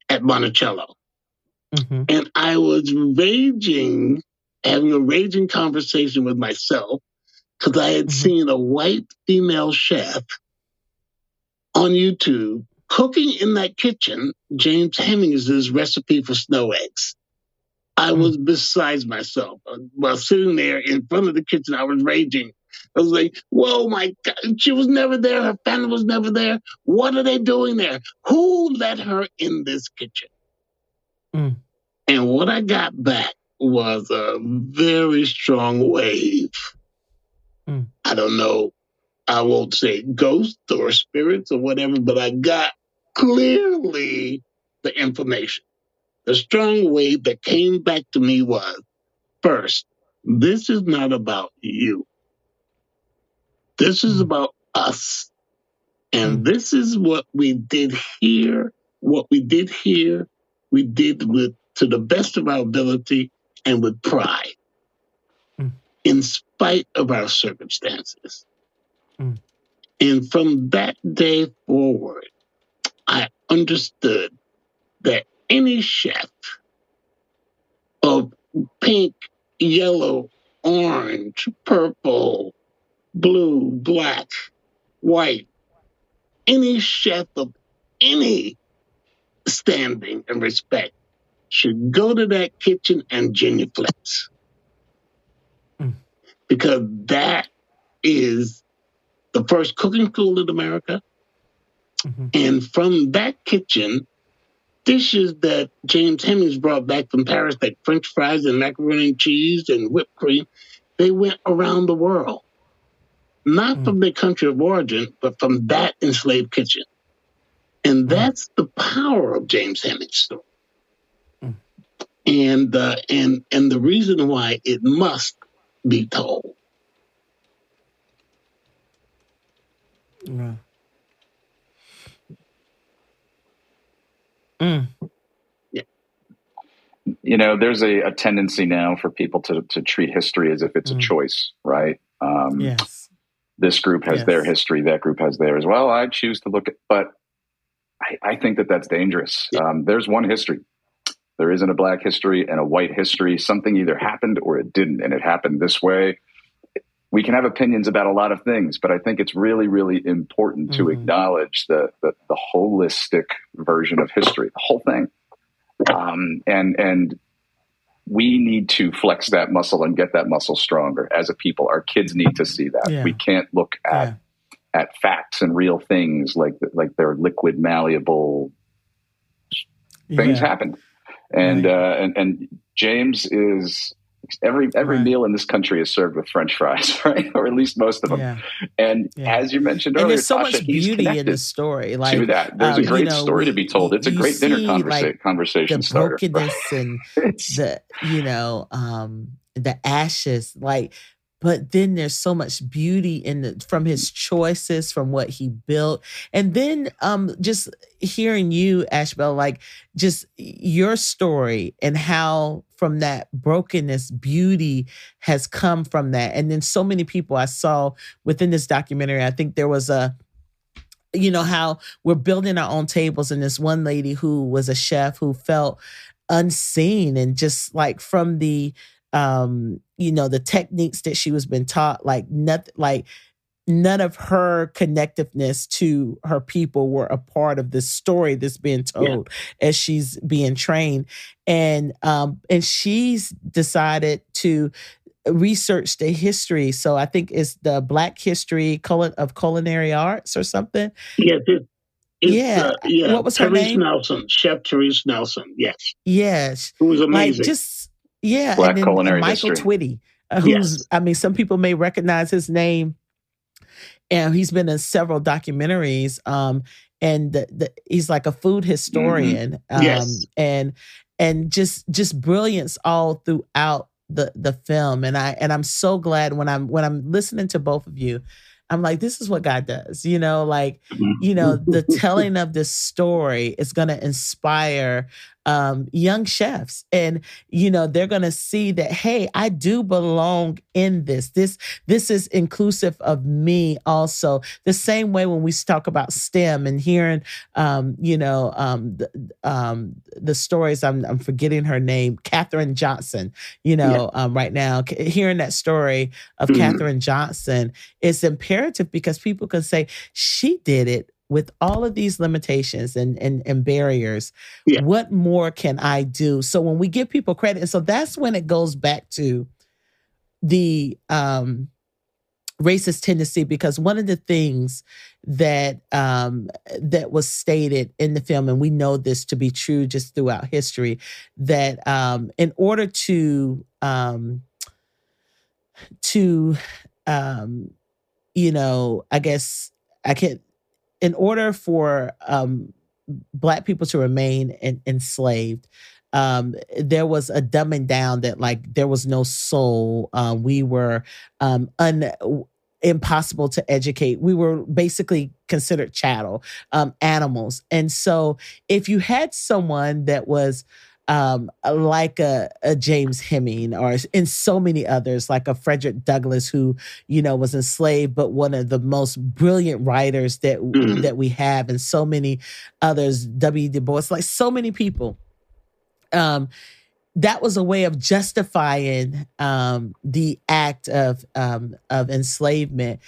at Monticello. hmm And I was raging, having a raging conversation with myself because I had Mhm. seen a white female chef on YouTube cooking in that kitchen James Hemings' recipe for snow eggs. I Mm. was besides myself. While sitting there in front of the kitchen, I was raging. I was like, whoa, my God, she was never there. Her family was never there. What are they doing there? Who let her in this kitchen? Mm. And what I got back was a very strong wave. Mm. I don't know. I won't say ghosts or spirits or whatever, but I got clearly the information. The strong wave that came back to me was first, this is not about you. This is mm. about us. And mm. this is what we did here. What we did here, we did with to the best of our ability and with pride, mm. in spite of our circumstances. Mm. And from that day forward, I understood that any chef of pink, yellow, orange, purple, blue, black, white, any chef of any standing and respect should go to that kitchen and genuflex. Mm. Because that is the first cooking school in America. Mm-hmm. And from that kitchen, dishes that James Hemings brought back from Paris, like French fries and macaroni and cheese and whipped cream, they went around the world. Not mm. from their country of origin, but from that enslaved kitchen. And mm. that's the power of James Hemings' story. Mm. And uh, and and the reason why it must be told. Yeah. Mm. Yeah. You know, there's a, a, tendency now for people to, to treat history as if it's mm. a choice, right? Um, yes. This group has yes. their history, that group has theirs. Well, I choose to look at, but I, I think that that's dangerous. Yeah. Um, there's one history. There isn't a black history and a white history. Something either happened or it didn't, and it happened this way we can have opinions about a lot of things, but I think it's really, really important to mm-hmm. acknowledge the, the, the holistic version of history, the whole thing, um, and and we need to flex that muscle and get that muscle stronger as a people. Our kids need to see that. Yeah. We can't look at yeah. at facts and real things like like they're liquid, malleable things yeah. happen, and uh, and and James is every every right. meal in this country is served with French fries, right? or at least most of them. Yeah. And yeah. as you mentioned earlier, and there's so Tasha, much beauty in the story. Like to that, there's um, a great you know, story to be told. It's a great dinner conversa- like, conversation the starter. brokenness and the you know um, the ashes, like but then there's so much beauty in the from his choices from what he built. And then um just hearing you Ashbell like just your story and how from that brokenness beauty has come from that. And then so many people i saw within this documentary i think there was a you know how we're building our own tables and this one lady who was a chef who felt unseen and just like from the um you know the techniques that she was been taught like nothing like none of her connectiveness to her people were a part of this story that's being told yeah. as she's being trained and um and she's decided to research the history so i think it's the black history of culinary arts or something yes it, yeah. Uh, yeah. What was her Therese name? Nelson, Chef Therese Nelson. Yes. Yes. Who was amazing. Like just yeah, Black and then culinary Michael history. Twitty, uh, who's yes. I mean, some people may recognize his name, and he's been in several documentaries. Um, and the, the, he's like a food historian. Mm-hmm. Um, yes. and and just just brilliance all throughout the the film. And I and I'm so glad when I'm when I'm listening to both of you. I'm like, this is what God does, you know, like, you know, the telling of this story is going to inspire um, young chefs. And, you know, they're going to see that, hey, I do belong in this. This, this is inclusive of me also. The same way when we talk about STEM and hearing, um, you know, um, the, um, the stories, I'm, I'm forgetting her name, Katherine Johnson, you know, yeah. um, right now, hearing that story of mm-hmm. Katherine Johnson is imperative because people can say, she did it with all of these limitations and and, and barriers yeah. what more can i do so when we give people credit and so that's when it goes back to the um racist tendency because one of the things that um, that was stated in the film, and we know this to be true just throughout history, that um, in order to um, to um, you know, I guess I can, in order for um, black people to remain in, enslaved, um, there was a dumbing down that like there was no soul. Uh, we were um, un impossible to educate. We were basically considered chattel, um, animals. And so if you had someone that was um, like a, a, James Heming or in so many others, like a Frederick Douglass, who you know was enslaved, but one of the most brilliant writers that mm. that we have, and so many others, W. Du Bois, like so many people. Um, that was a way of justifying um, the act of um, of enslavement.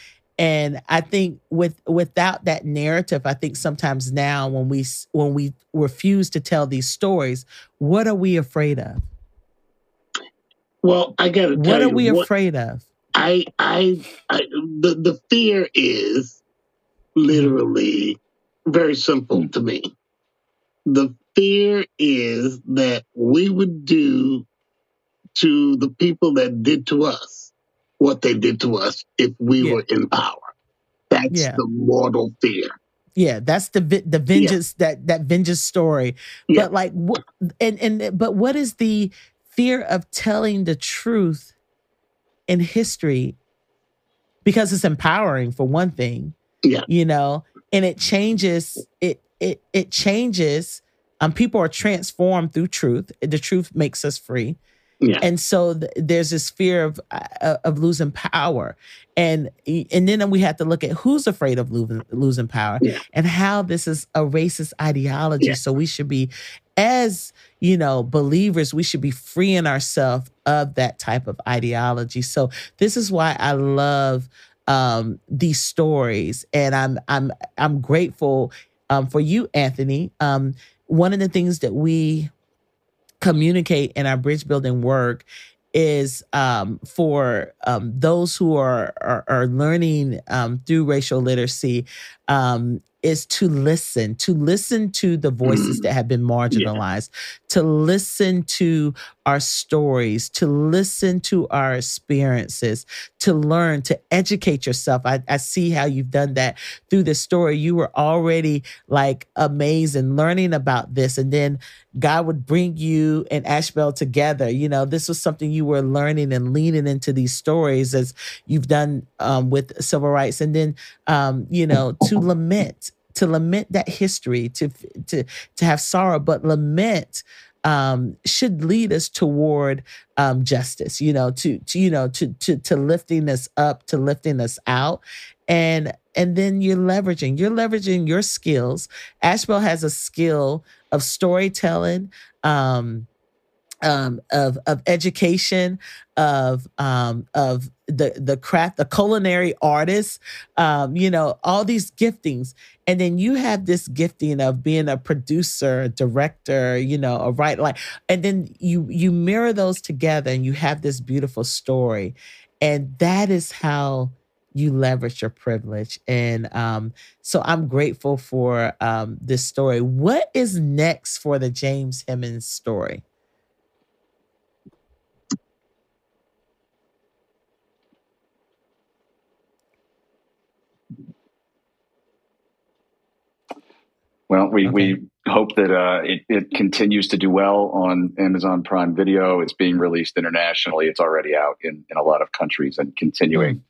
And I think with without that narrative, I think sometimes now when we when we refuse to tell these stories, what are we afraid of? Well, I got to What are we afraid of? I, I, I, the the fear is literally very simple to me. The fear is that we would do to the people that did to us what they did to us if we yeah. were in power. That's yeah. the mortal fear. Yeah, that's the the vengeance yeah. that that vengeance story. But like, what, and and but what is the fear of telling the truth in history? Because it's empowering for one thing. Yeah, you know, and it changes it it it changes um, people are transformed through truth. The truth makes us free. Yeah. And so th- there's this fear of uh, of losing power, and and then we have to look at who's afraid of losing losing power, yeah. and how this is a racist ideology. Yeah. So we should be, as you know, believers, we should be freeing ourselves of that type of ideology. So this is why I love um, these stories, and I'm I'm I'm grateful um, for you, Anthony. Um, one of the things that we communicate in our bridge building work is um, for um, those who are are, are learning um, through racial literacy um, is to listen, to listen to the voices that have been marginalized. To listen to our stories, to listen to our experiences, to learn, to educate yourself. I, I see how you've done that through this story. You were already like amazing learning about this. And then God would bring you and Ashbell together. You know, this was something you were learning and leaning into these stories as you've done um, with civil rights. And then, um, you know, to lament, to lament that history, to, to, to have sorrow, but lament um, should lead us toward um, justice. You know, to, to you know to to to lifting us up, to lifting us out, and and then you're leveraging you're leveraging your skills. Ashbell has a skill of storytelling. Um, um, of of education, of um, of the the craft, the culinary artist, um, you know, all these giftings, and then you have this gifting of being a producer, a director, you know, a writer, like, and then you you mirror those together, and you have this beautiful story, and that is how you leverage your privilege. And um, so I'm grateful for um, this story. What is next for the James Hemings story? Well, we, okay. we hope that uh, it, it continues to do well on Amazon Prime Video. It's being released internationally. It's already out in, in a lot of countries and continuing mm.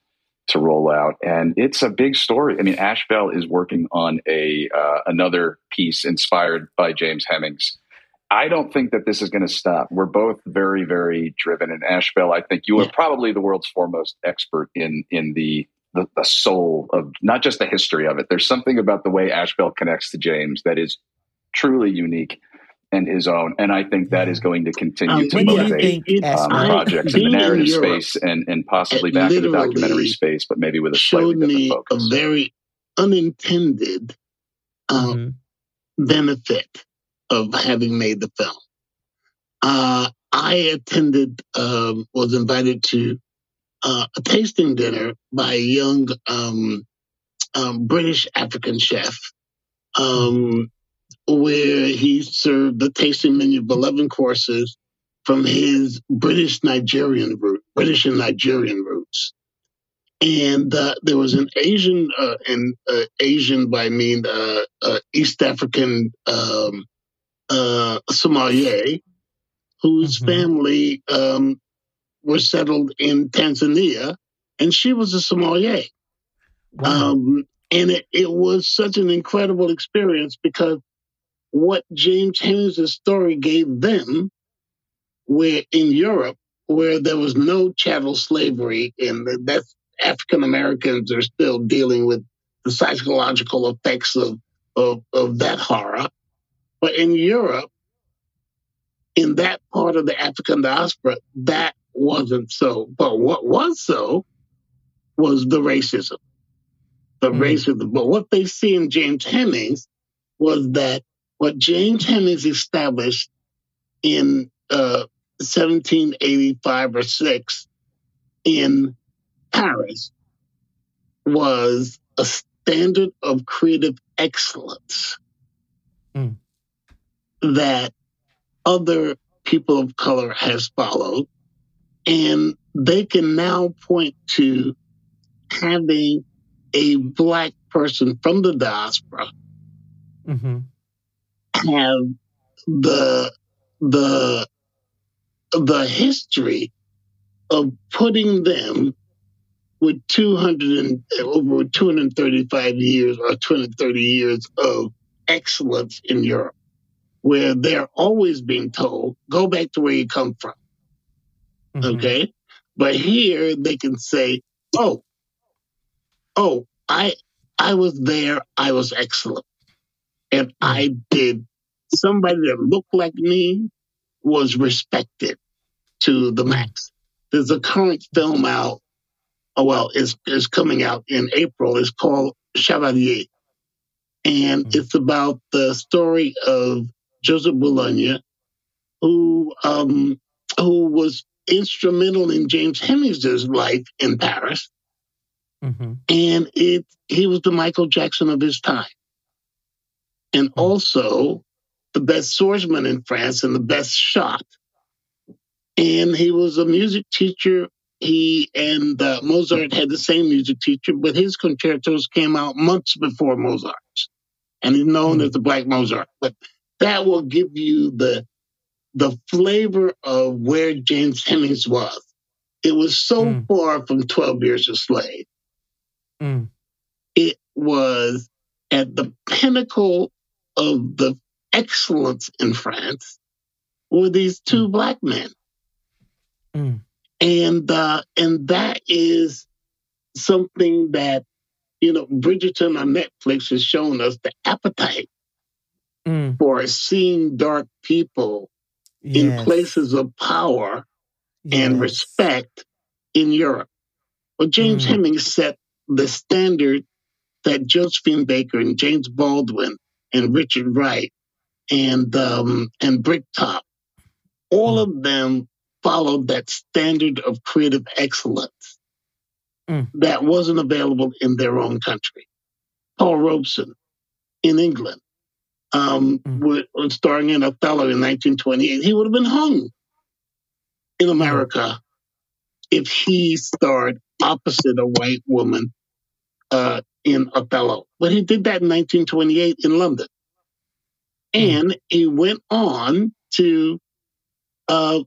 to roll out. And it's a big story. I mean, Ashbell is working on a uh, another piece inspired by James Hemings. I don't think that this is going to stop. We're both very, very driven. And Ashbell, I think you are probably the world's foremost expert in in the the, the soul of not just the history of it. There's something about the way Ashbell connects to James that is truly unique and his own. And I think that is going to continue um, to motivate um, projects in the narrative in Europe, space and, and possibly back in the documentary space, but maybe with a slightly different focus. A very unintended um, mm-hmm. benefit of having made the film. Uh, I attended, um, was invited to uh, a tasting dinner by a young um, um, British African chef, um, where he served the tasting menu of 11 courses from his British Nigerian root, British and Nigerian roots. And uh, there was an Asian, uh, and uh, Asian by I mean uh, uh, East African um, uh, sommelier, whose mm-hmm. family were settled in Tanzania, and she was a sommelier. Wow. Um, and it, it was such an incredible experience because what James Hemings' story gave them, where in Europe, where there was no chattel slavery, and that's African Americans are still dealing with the psychological effects of, of, of that horror. But in Europe, in that part of the African diaspora, that wasn't so. But what was so was the racism. The mm. racism. But what they see in James Hemings was that what James Hemings established in uh, 1785 or 6 in Paris was a standard of creative excellence mm. that other people of color has followed. And they can now point to having a black person from the diaspora mm-hmm. have the the the history of putting them with 200 and over 235 years or 230 years of excellence in Europe, where they're always being told, go back to where you come from. Mm-hmm. Okay. But here they can say, oh, oh, I, I was there. I was excellent. And mm-hmm. I did somebody that looked like me was respected to the max. There's a current film out oh, well, it's is coming out in April. It's called Chevalier, and mm-hmm. it's about the story of Joseph Boulogne, who um, who was instrumental in James Hemings's life in Paris, mm-hmm. and it he was the Michael Jackson of his time, and mm-hmm. also the best swordsman in France and the best shot. And he was a music teacher he and uh, Mozart had the same music teacher, but his concertos came out months before Mozart's, and he's known mm-hmm. as the Black Mozart. But that will give you the the flavor of where James Hemings was. It was so mm. far from Twelve Years a Slave. Mm. It was at the pinnacle of the excellence in France were these two mm. black men. Mm and uh, and that is something that you know Bridgerton on Netflix has shown us the appetite mm. for seeing dark people yes. in places of power yes. and respect in Europe. Well, James mm. Hemings set the standard that Josephine Baker and James Baldwin and Richard Wright and um, and Bricktop, all mm. of them followed that standard of creative excellence mm. that wasn't available in their own country. Paul Robeson in England, um, mm. was starring in Othello in 1928. He would have been hung in America if he starred opposite a white woman uh, in Othello. But he did that in 1928 in London. Mm. And he went on to uh,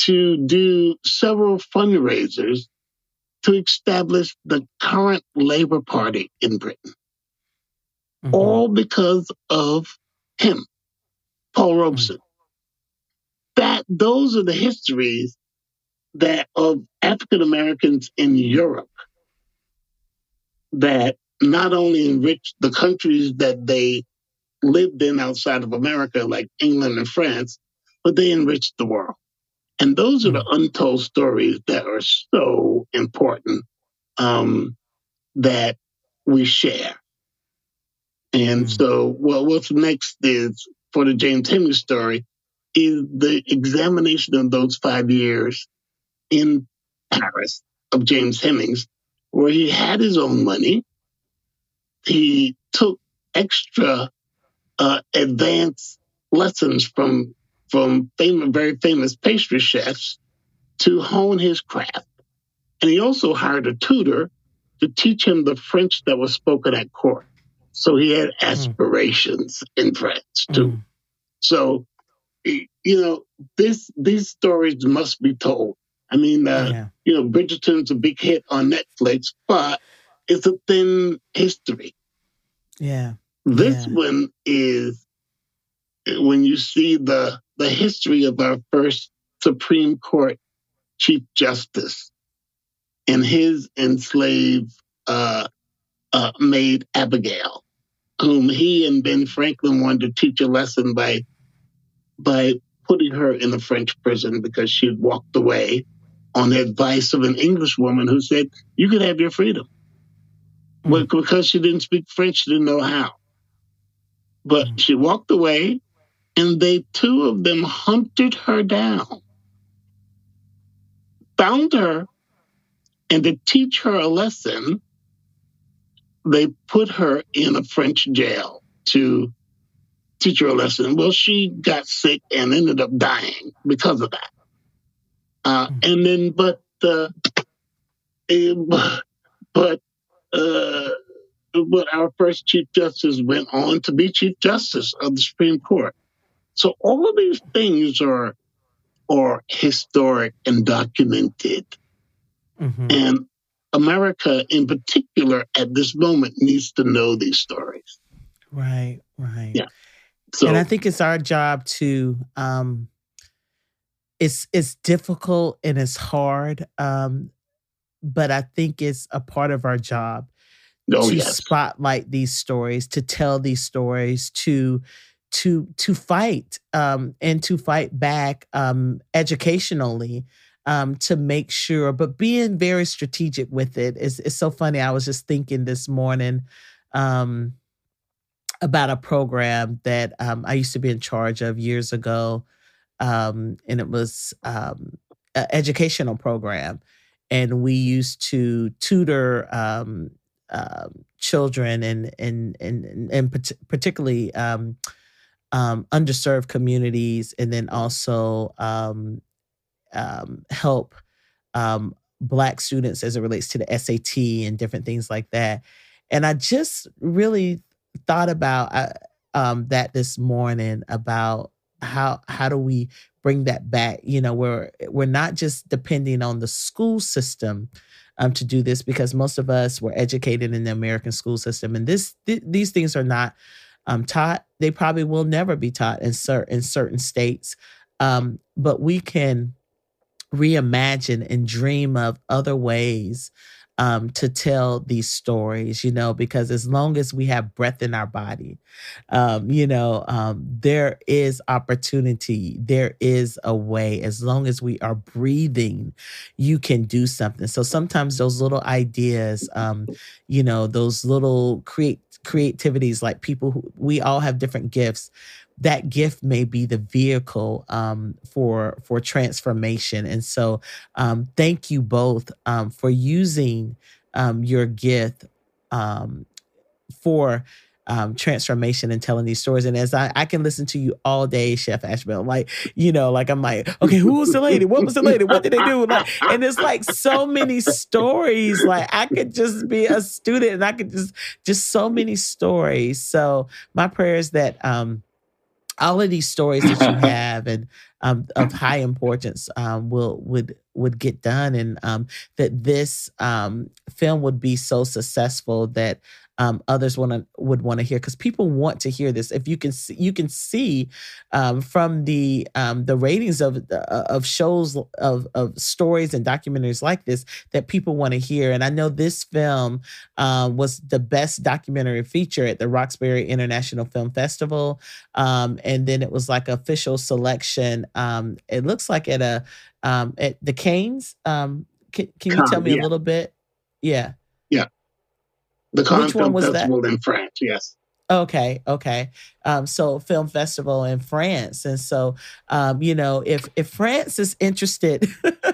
to do several fundraisers to establish the current Labour Party in Britain. Mm-hmm. All because of him, Paul mm-hmm. Robeson. Mm-hmm. That those are the histories that of African Americans in Europe that not only enriched the countries that they lived in outside of America, like England and France, but they enriched the world. And those are the hmm. untold stories that are so important um, that we share. And mm so, well, what's next is for the James Hemings story is the examination of those five years in Paris of James Hemings, where he had his own money. He took extra uh, advanced lessons from from famous, very famous pastry chefs to hone his craft. And he also hired a tutor to teach him the French that was spoken at court. So he had hmm. aspirations mm. in France too. Mm. So, you know, this these stories must be told. I mean, uh, yeah. you know, Bridgerton's a big hit on Netflix, but it's a thin history. Yeah. This yeah. one is when you see the the history of our first Supreme Court Chief Justice and his enslaved uh, uh, maid Abigail, whom he and Ben Franklin wanted to teach a lesson by by putting her in a French prison because she had walked away on the advice of an English woman who said you could have your freedom. Mm. But because she didn't speak French, she didn't know how. But mm. she walked away, and they two of them hunted her down, found her, and to teach her a lesson, they put her in a French jail to teach her a lesson. Well, she got sick and ended up dying because of that. Uh, hmm. and then, but, uh, but, uh, but our first Chief Justice went on to be Chief Justice of the Supreme Court. So all of these things are are historic and documented. Mm-hmm. And America, in particular, at this moment, needs to know these stories. Right, right. Yeah. So, and I think it's our job to. Um, it's it's difficult and it's hard, um, but I think it's a part of our job oh, to yes. spotlight these stories, to tell these stories, to to to fight um, and to fight back um, educationally um, to make sure, but being very strategic with it is, is so funny. I was just thinking this morning um, about a program that um, I used to be in charge of years ago. Um, and it was um, an educational program. And we used to tutor uh, children and, and, and, and particularly um, underserved communities, and then also um, um, help um, Black students as it relates to the SAT and different things like that. And I just really thought about uh, um, that this morning about how how do we bring that back? You know, we're we're not just depending on the school system um, to do this because most of us were educated in the American school system, and this th- these things are not um, taught. They probably will never be taught in certain in certain states. Um, but we can reimagine and dream of other ways um, to tell these stories, you know, because as long as we have breath in our body, um, you know, um, there is opportunity, there is a way. As long as we are breathing, you can do something. So sometimes those little ideas, um, you know, those little create creativities, like people who we all have different gifts that gift may be the vehicle um, for for transformation. And so, um, thank you both um, for using um, your gift um, for. Um, transformation and telling these stories. And as I, I can listen to you all day, Chef Ashbell, like, you know, like I'm like, okay, who was the lady? What was the lady? What did they do? Like, and it's like so many stories. Like I could just be a student and I could just, just so many stories. So my prayer is that, um, all of these stories that you have and um, of high importance um, will would would get done, and um, that this um, film would be so successful that um, others want to would want to hear because people want to hear this. If you can see, you can see um, from the um, the ratings of uh, of shows of of stories and documentaries like this that people want to hear. And I know this film um, was the best documentary feature at the Roxbury International Film Festival, um, and then it was like official selection. Um, it looks like at a at the Cannes. can, can you tell me yeah. a little bit? Yeah. The Cannes Which Film Festival that? in France, yes. Okay, okay. Um, so film festival in France, and so um, you know, if if France is interested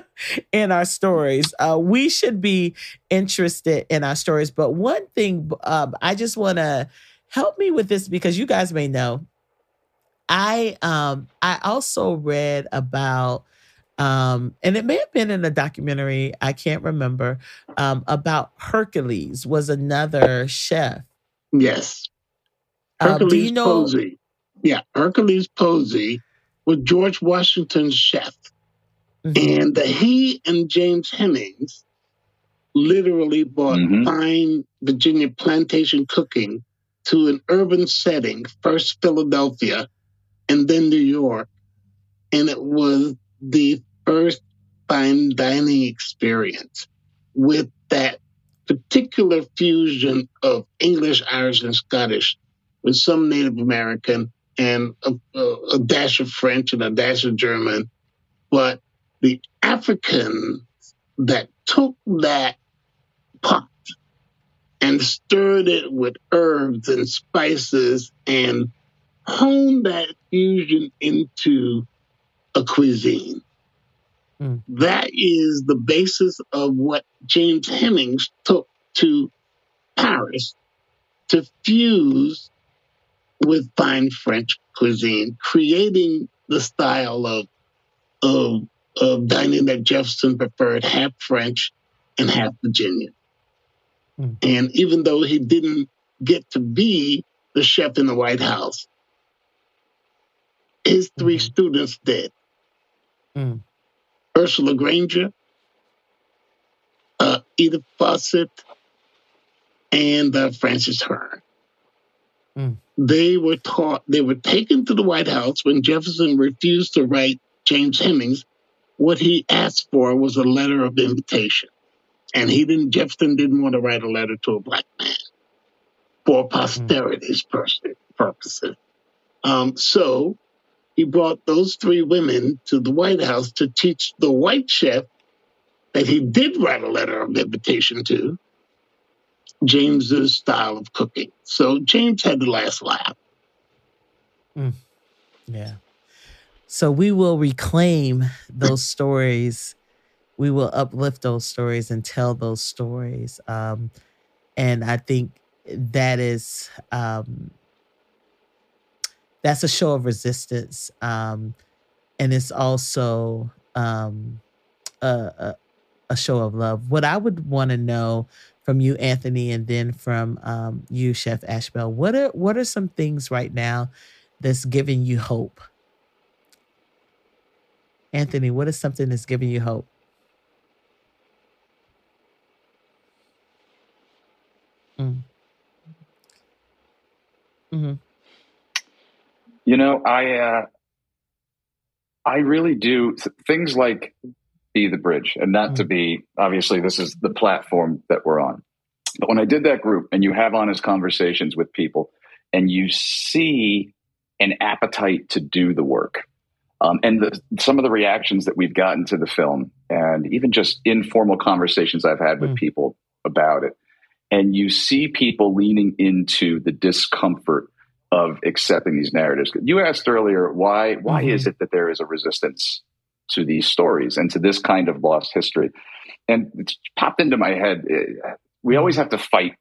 in our stories. Uh, we should be interested in our stories. But one thing, um, I just want to help me with this because you guys may know. I um I also read about um and it may have been in a documentary I can't remember um about Hercules was another chef. Yes. Um, Hercules do you know? Posey. Yeah, Hercules Posey was George Washington's chef. Mhm. And he and James Hemings literally brought Mhm. fine Virginia plantation cooking to an urban setting, first Philadelphia and then New York. And it was the first fine dining experience with that particular fusion of English, Irish, and Scottish with some Native American and a, a, a dash of French and a dash of German. But the African that took that pot and stirred it with herbs and spices and honed that fusion into a cuisine. Mm. That is the basis of what James Hemings took to Paris to fuse with fine French cuisine, creating the style of of, of dining that Jefferson preferred, half French and half Virginia. Mm. And even though he didn't get to be the chef in the White House, his 3 Mhm. students did. Mm. Ursula Granger, uh, Edith Fossett, and uh, Francis Hearn. Mm. They were taught, they were taken to the White House when Jefferson refused to write James Hemings. What he asked for was a letter of invitation. And he didn't, Jefferson didn't want to write a letter to a black man for posterity's pers- purposes. Um, so he brought those three women to the White House to teach the white chef that he did write a letter of invitation to James's style of cooking. So James had the last laugh. Yeah. So we will reclaim those stories. We will uplift those stories and tell those stories. Um, and I think that is um, that's a show of resistance, um, and it's also um, a, a a show of love. What I would want to know from you, Anthony, and then from um, you, Chef Ashbell, what are what are some things right now that's giving you hope? Anthony, what is something that's giving you hope? Mm. hmm You know, I uh, I really do things like be the bridge, and not to be obviously this is the platform that we're on. But when I did that group, and you have honest conversations with people, and you see an appetite to do the work, um, and the, some of the reactions that we've gotten to the film, and even just informal conversations I've had with Mm. people about it, and you see people leaning into the discomfort of accepting these narratives. You asked earlier why why Mhm. is it that there is a resistance to these stories and to this kind of lost history? And it's popped into my head. eh, We always have to fight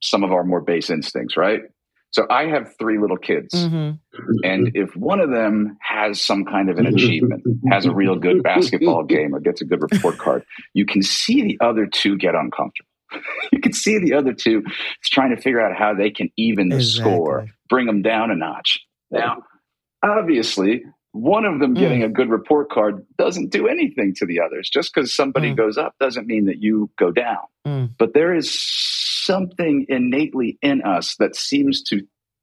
some of our more base instincts, right? So I have three little kids, hmm and if one of them has some kind of an achievement, has a real good basketball game, or gets a good report card, you can see the other two get uncomfortable. you can see the other two trying to figure out how they can even the score, bring them down a notch. Now, obviously, one of them Mm. getting a good report card doesn't do anything to the others. Just because somebody Mm. goes up doesn't mean that you go down. Mm. But there is something innately in us that seems to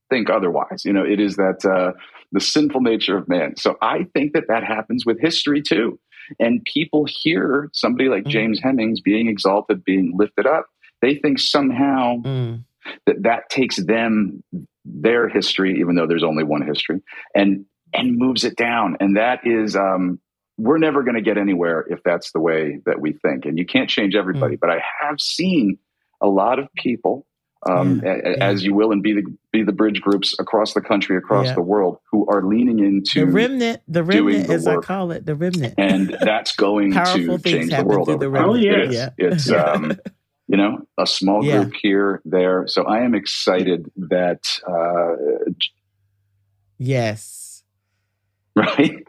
think otherwise. You know, it is that uh, the sinful nature of man. So I think that that happens with history too. And people hear somebody like Mm. James Hemings being exalted, being lifted up. They think somehow Mm. that that takes them their history, even though there's only one history, and and moves it down. And that is, um, we're never going to get anywhere if that's the way that we think. And you can't change everybody. But I have seen a lot of people um, yeah. A, as you will, and be the be the bridge groups across the country, across yeah. the world, who are leaning into the remnant, the remnant, the as work. I call it, the remnant, and that's going to change the world. The oh yeah, it's, it's um, you know a small group here, there. So I am excited that. Uh, yes. Right.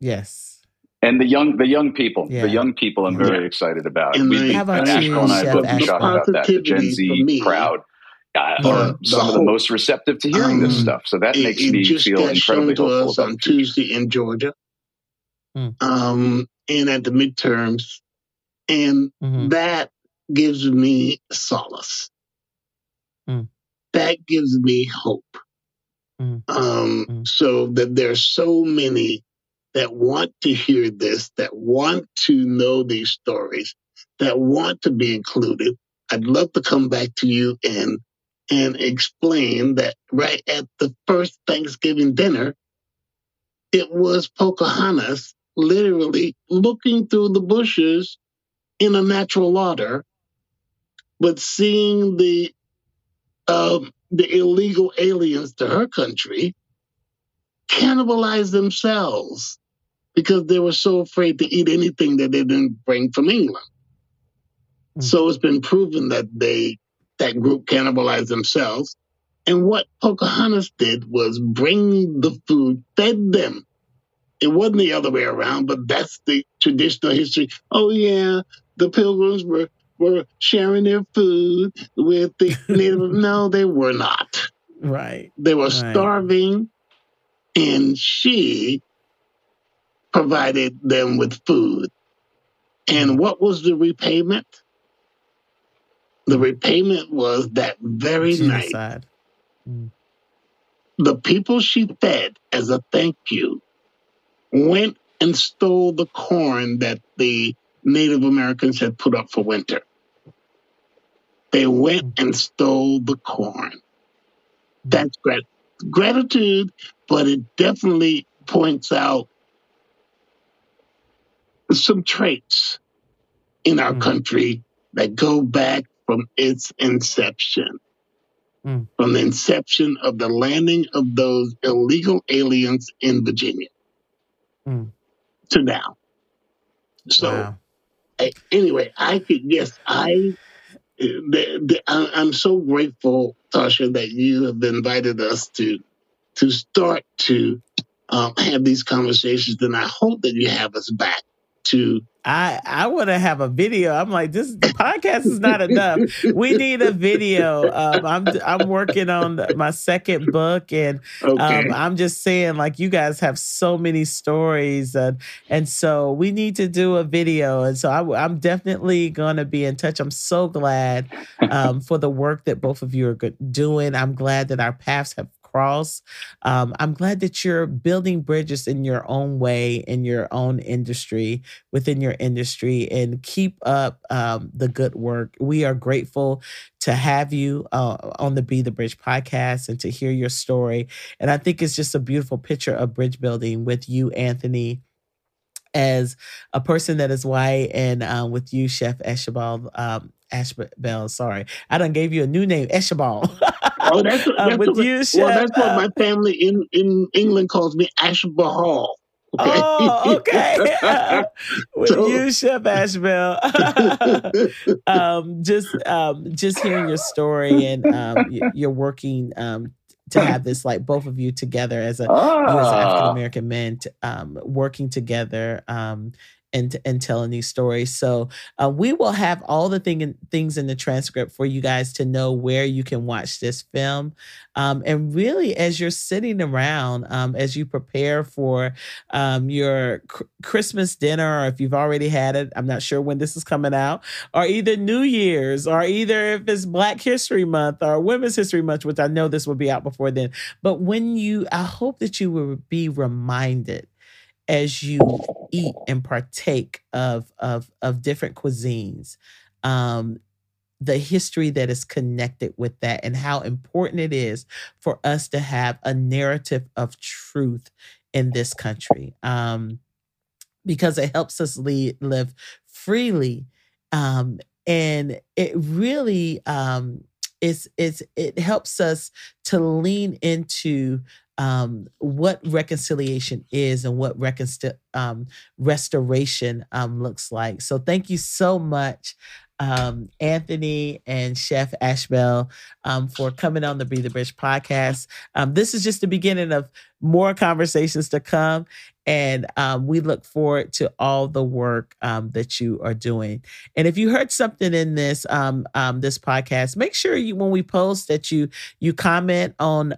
Yes and the young the young people yeah. the young people i'm very yeah. excited about and we, have about and you, and I both talked about that the gen z me, crowd uh, yeah, are some whole, of the most receptive to hearing um, this stuff so that it, makes it me feel incredibly hopeful us on tuesday in georgia mm. um, and at the midterms and mm-hmm. that gives me solace mm. that gives me hope mm. Um, mm. so that there's so many that want to hear this, that want to know these stories, that want to be included, I'd love to come back to you and and explain that right at the first Thanksgiving dinner, it was Pocahontas literally looking through the bushes in a natural order, but seeing the uh, the illegal aliens to her country cannibalize themselves because they were so afraid to eat anything that they didn't bring from England. Mm. So it's been proven that they that group cannibalized themselves. And what Pocahontas did was bring the food, fed them. It wasn't the other way around, but that's the traditional history. Oh yeah, the pilgrims were were sharing their food with the native. no, they were not. Right. They were right. starving and she provided them with food. And what was the repayment? The repayment was that very Genocide. night. Mm. The people she fed as a thank you went and stole the corn that the Native Americans had put up for winter. They went mm. and stole the corn. That's grat- gratitude but it definitely points out some traits in our mm. country that go back from its inception. Mm. From the inception of the landing of those illegal aliens in Virginia mm. to now. So, wow. I, anyway, I could, yes, I, the, the, I, I'm so grateful, Tasha, that you have invited us to to start to um, have these conversations, And I hope that you have us back to. I I want to have a video. I'm like, this the podcast is not enough. We need a video. Um, I'm I'm working on my second book, and okay. um, I'm just saying, like, you guys have so many stories, and and so we need to do a video. And so I, am definitely gonna be in touch. I'm so glad um, for the work that both of you are doing. I'm glad that our paths have cross. Um, I'm glad that you're building bridges in your own way, in your own industry, within your industry, and keep up um, the good work. We are grateful to have you uh, on the Be the Bridge podcast and to hear your story. And I think it's just a beautiful picture of bridge building with you, Anthony as a person that is white and uh, with you, Chef Eshabal, um, Ashbell, sorry. I done gave you a new name, Eshabal. Oh, that's, that's uh, with what, you, Well, that's what my family in, in England calls me, Ashbahal. Okay. Oh, okay. with so. you, Chef Ashbell. um, just um, just hearing your story and um, you're working um, to have this like both of you together as a as African ah. American men um, working together um, and and telling these stories. So uh, we will have all the thing things in the transcript for you guys to know where you can watch this film. Um, and really, as you're sitting around, um, as you prepare for um, your cr- Christmas dinner, or if you've already had it, I'm not sure when this is coming out, or either New Year's, or either if it's Black History Month or Women's History Month, which I know this will be out before then. But when you, I hope that you will be reminded as you eat and partake of of of different cuisines um the history that is connected with that and how important it is for us to have a narrative of truth in this country um because it helps us lead, live freely um and it really um it's it's it helps us to lean into um, what reconciliation is and what reconcil- um, restoration um, looks like. So, thank you so much, um, Anthony and Chef Ashbell, um, for coming on the Be the Bridge podcast. Um, this is just the beginning of more conversations to come. And we look forward to all the work that you are doing. And if you heard something in this this podcast, make sure you when we post that you you comment on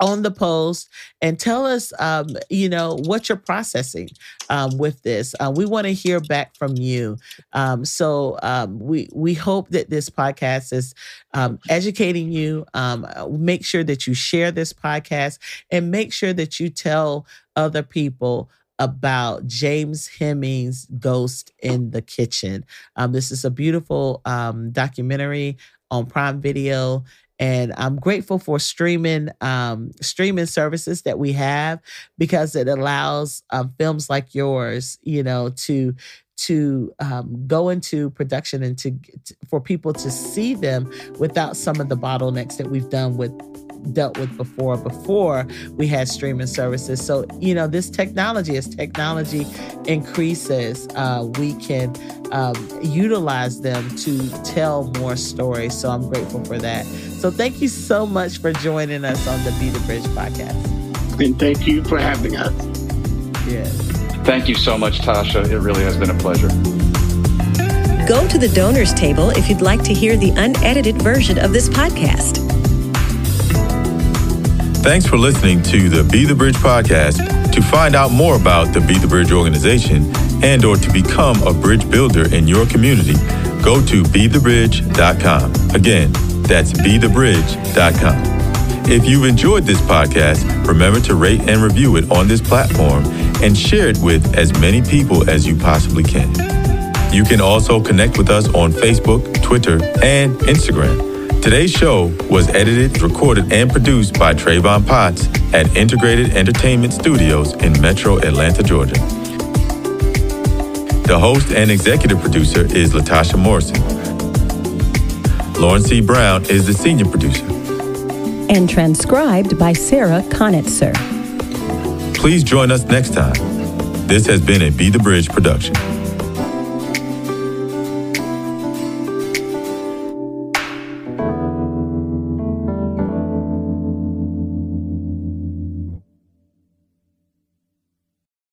on the post and tell us, um, you know, what you're processing um, with this. Uh, we want to hear back from you. Um, so um, we we hope that this podcast is um, educating you. Um, make sure that you share this podcast and make sure that you tell other people about James Hemings' Ghost in the Kitchen. Um, this is a beautiful um, documentary on Prime Video and I'm grateful for streaming um, streaming services that we have because it allows um, films like yours, you know, to to um, go into production and to, to for people to see them without some of the bottlenecks that we've done with dealt with before before we had streaming services. So you know this technology as technology increases uh, we can um, utilize them to tell more stories. So i'm grateful for that. So thank you so much for joining us on the be the bridge podcast. And thank you for having us. Yes. Thank you so much tasha. It really has been a pleasure. Go to the donors table if you'd like to hear the unedited version of this podcast. Thanks for listening to the Be the Bridge podcast. To find out more about the Be the Bridge organization and or to become a bridge builder in your community, go to bethebridge.com. Again, that's bethebridge.com. If you've enjoyed this podcast, remember to rate and review it on this platform and share it with as many people as you possibly can. You can also connect with us on Facebook, Twitter, and Instagram. Today's show was edited, recorded, and produced by Travon Potts at Integrated Entertainment Studios in Metro Atlanta, Georgia. The host and executive producer is Latasha Morrison. Lauren C. Brown is the senior producer. And transcribed by Sarah Conitzer. Please join us next time. This has been a Be the Bridge production.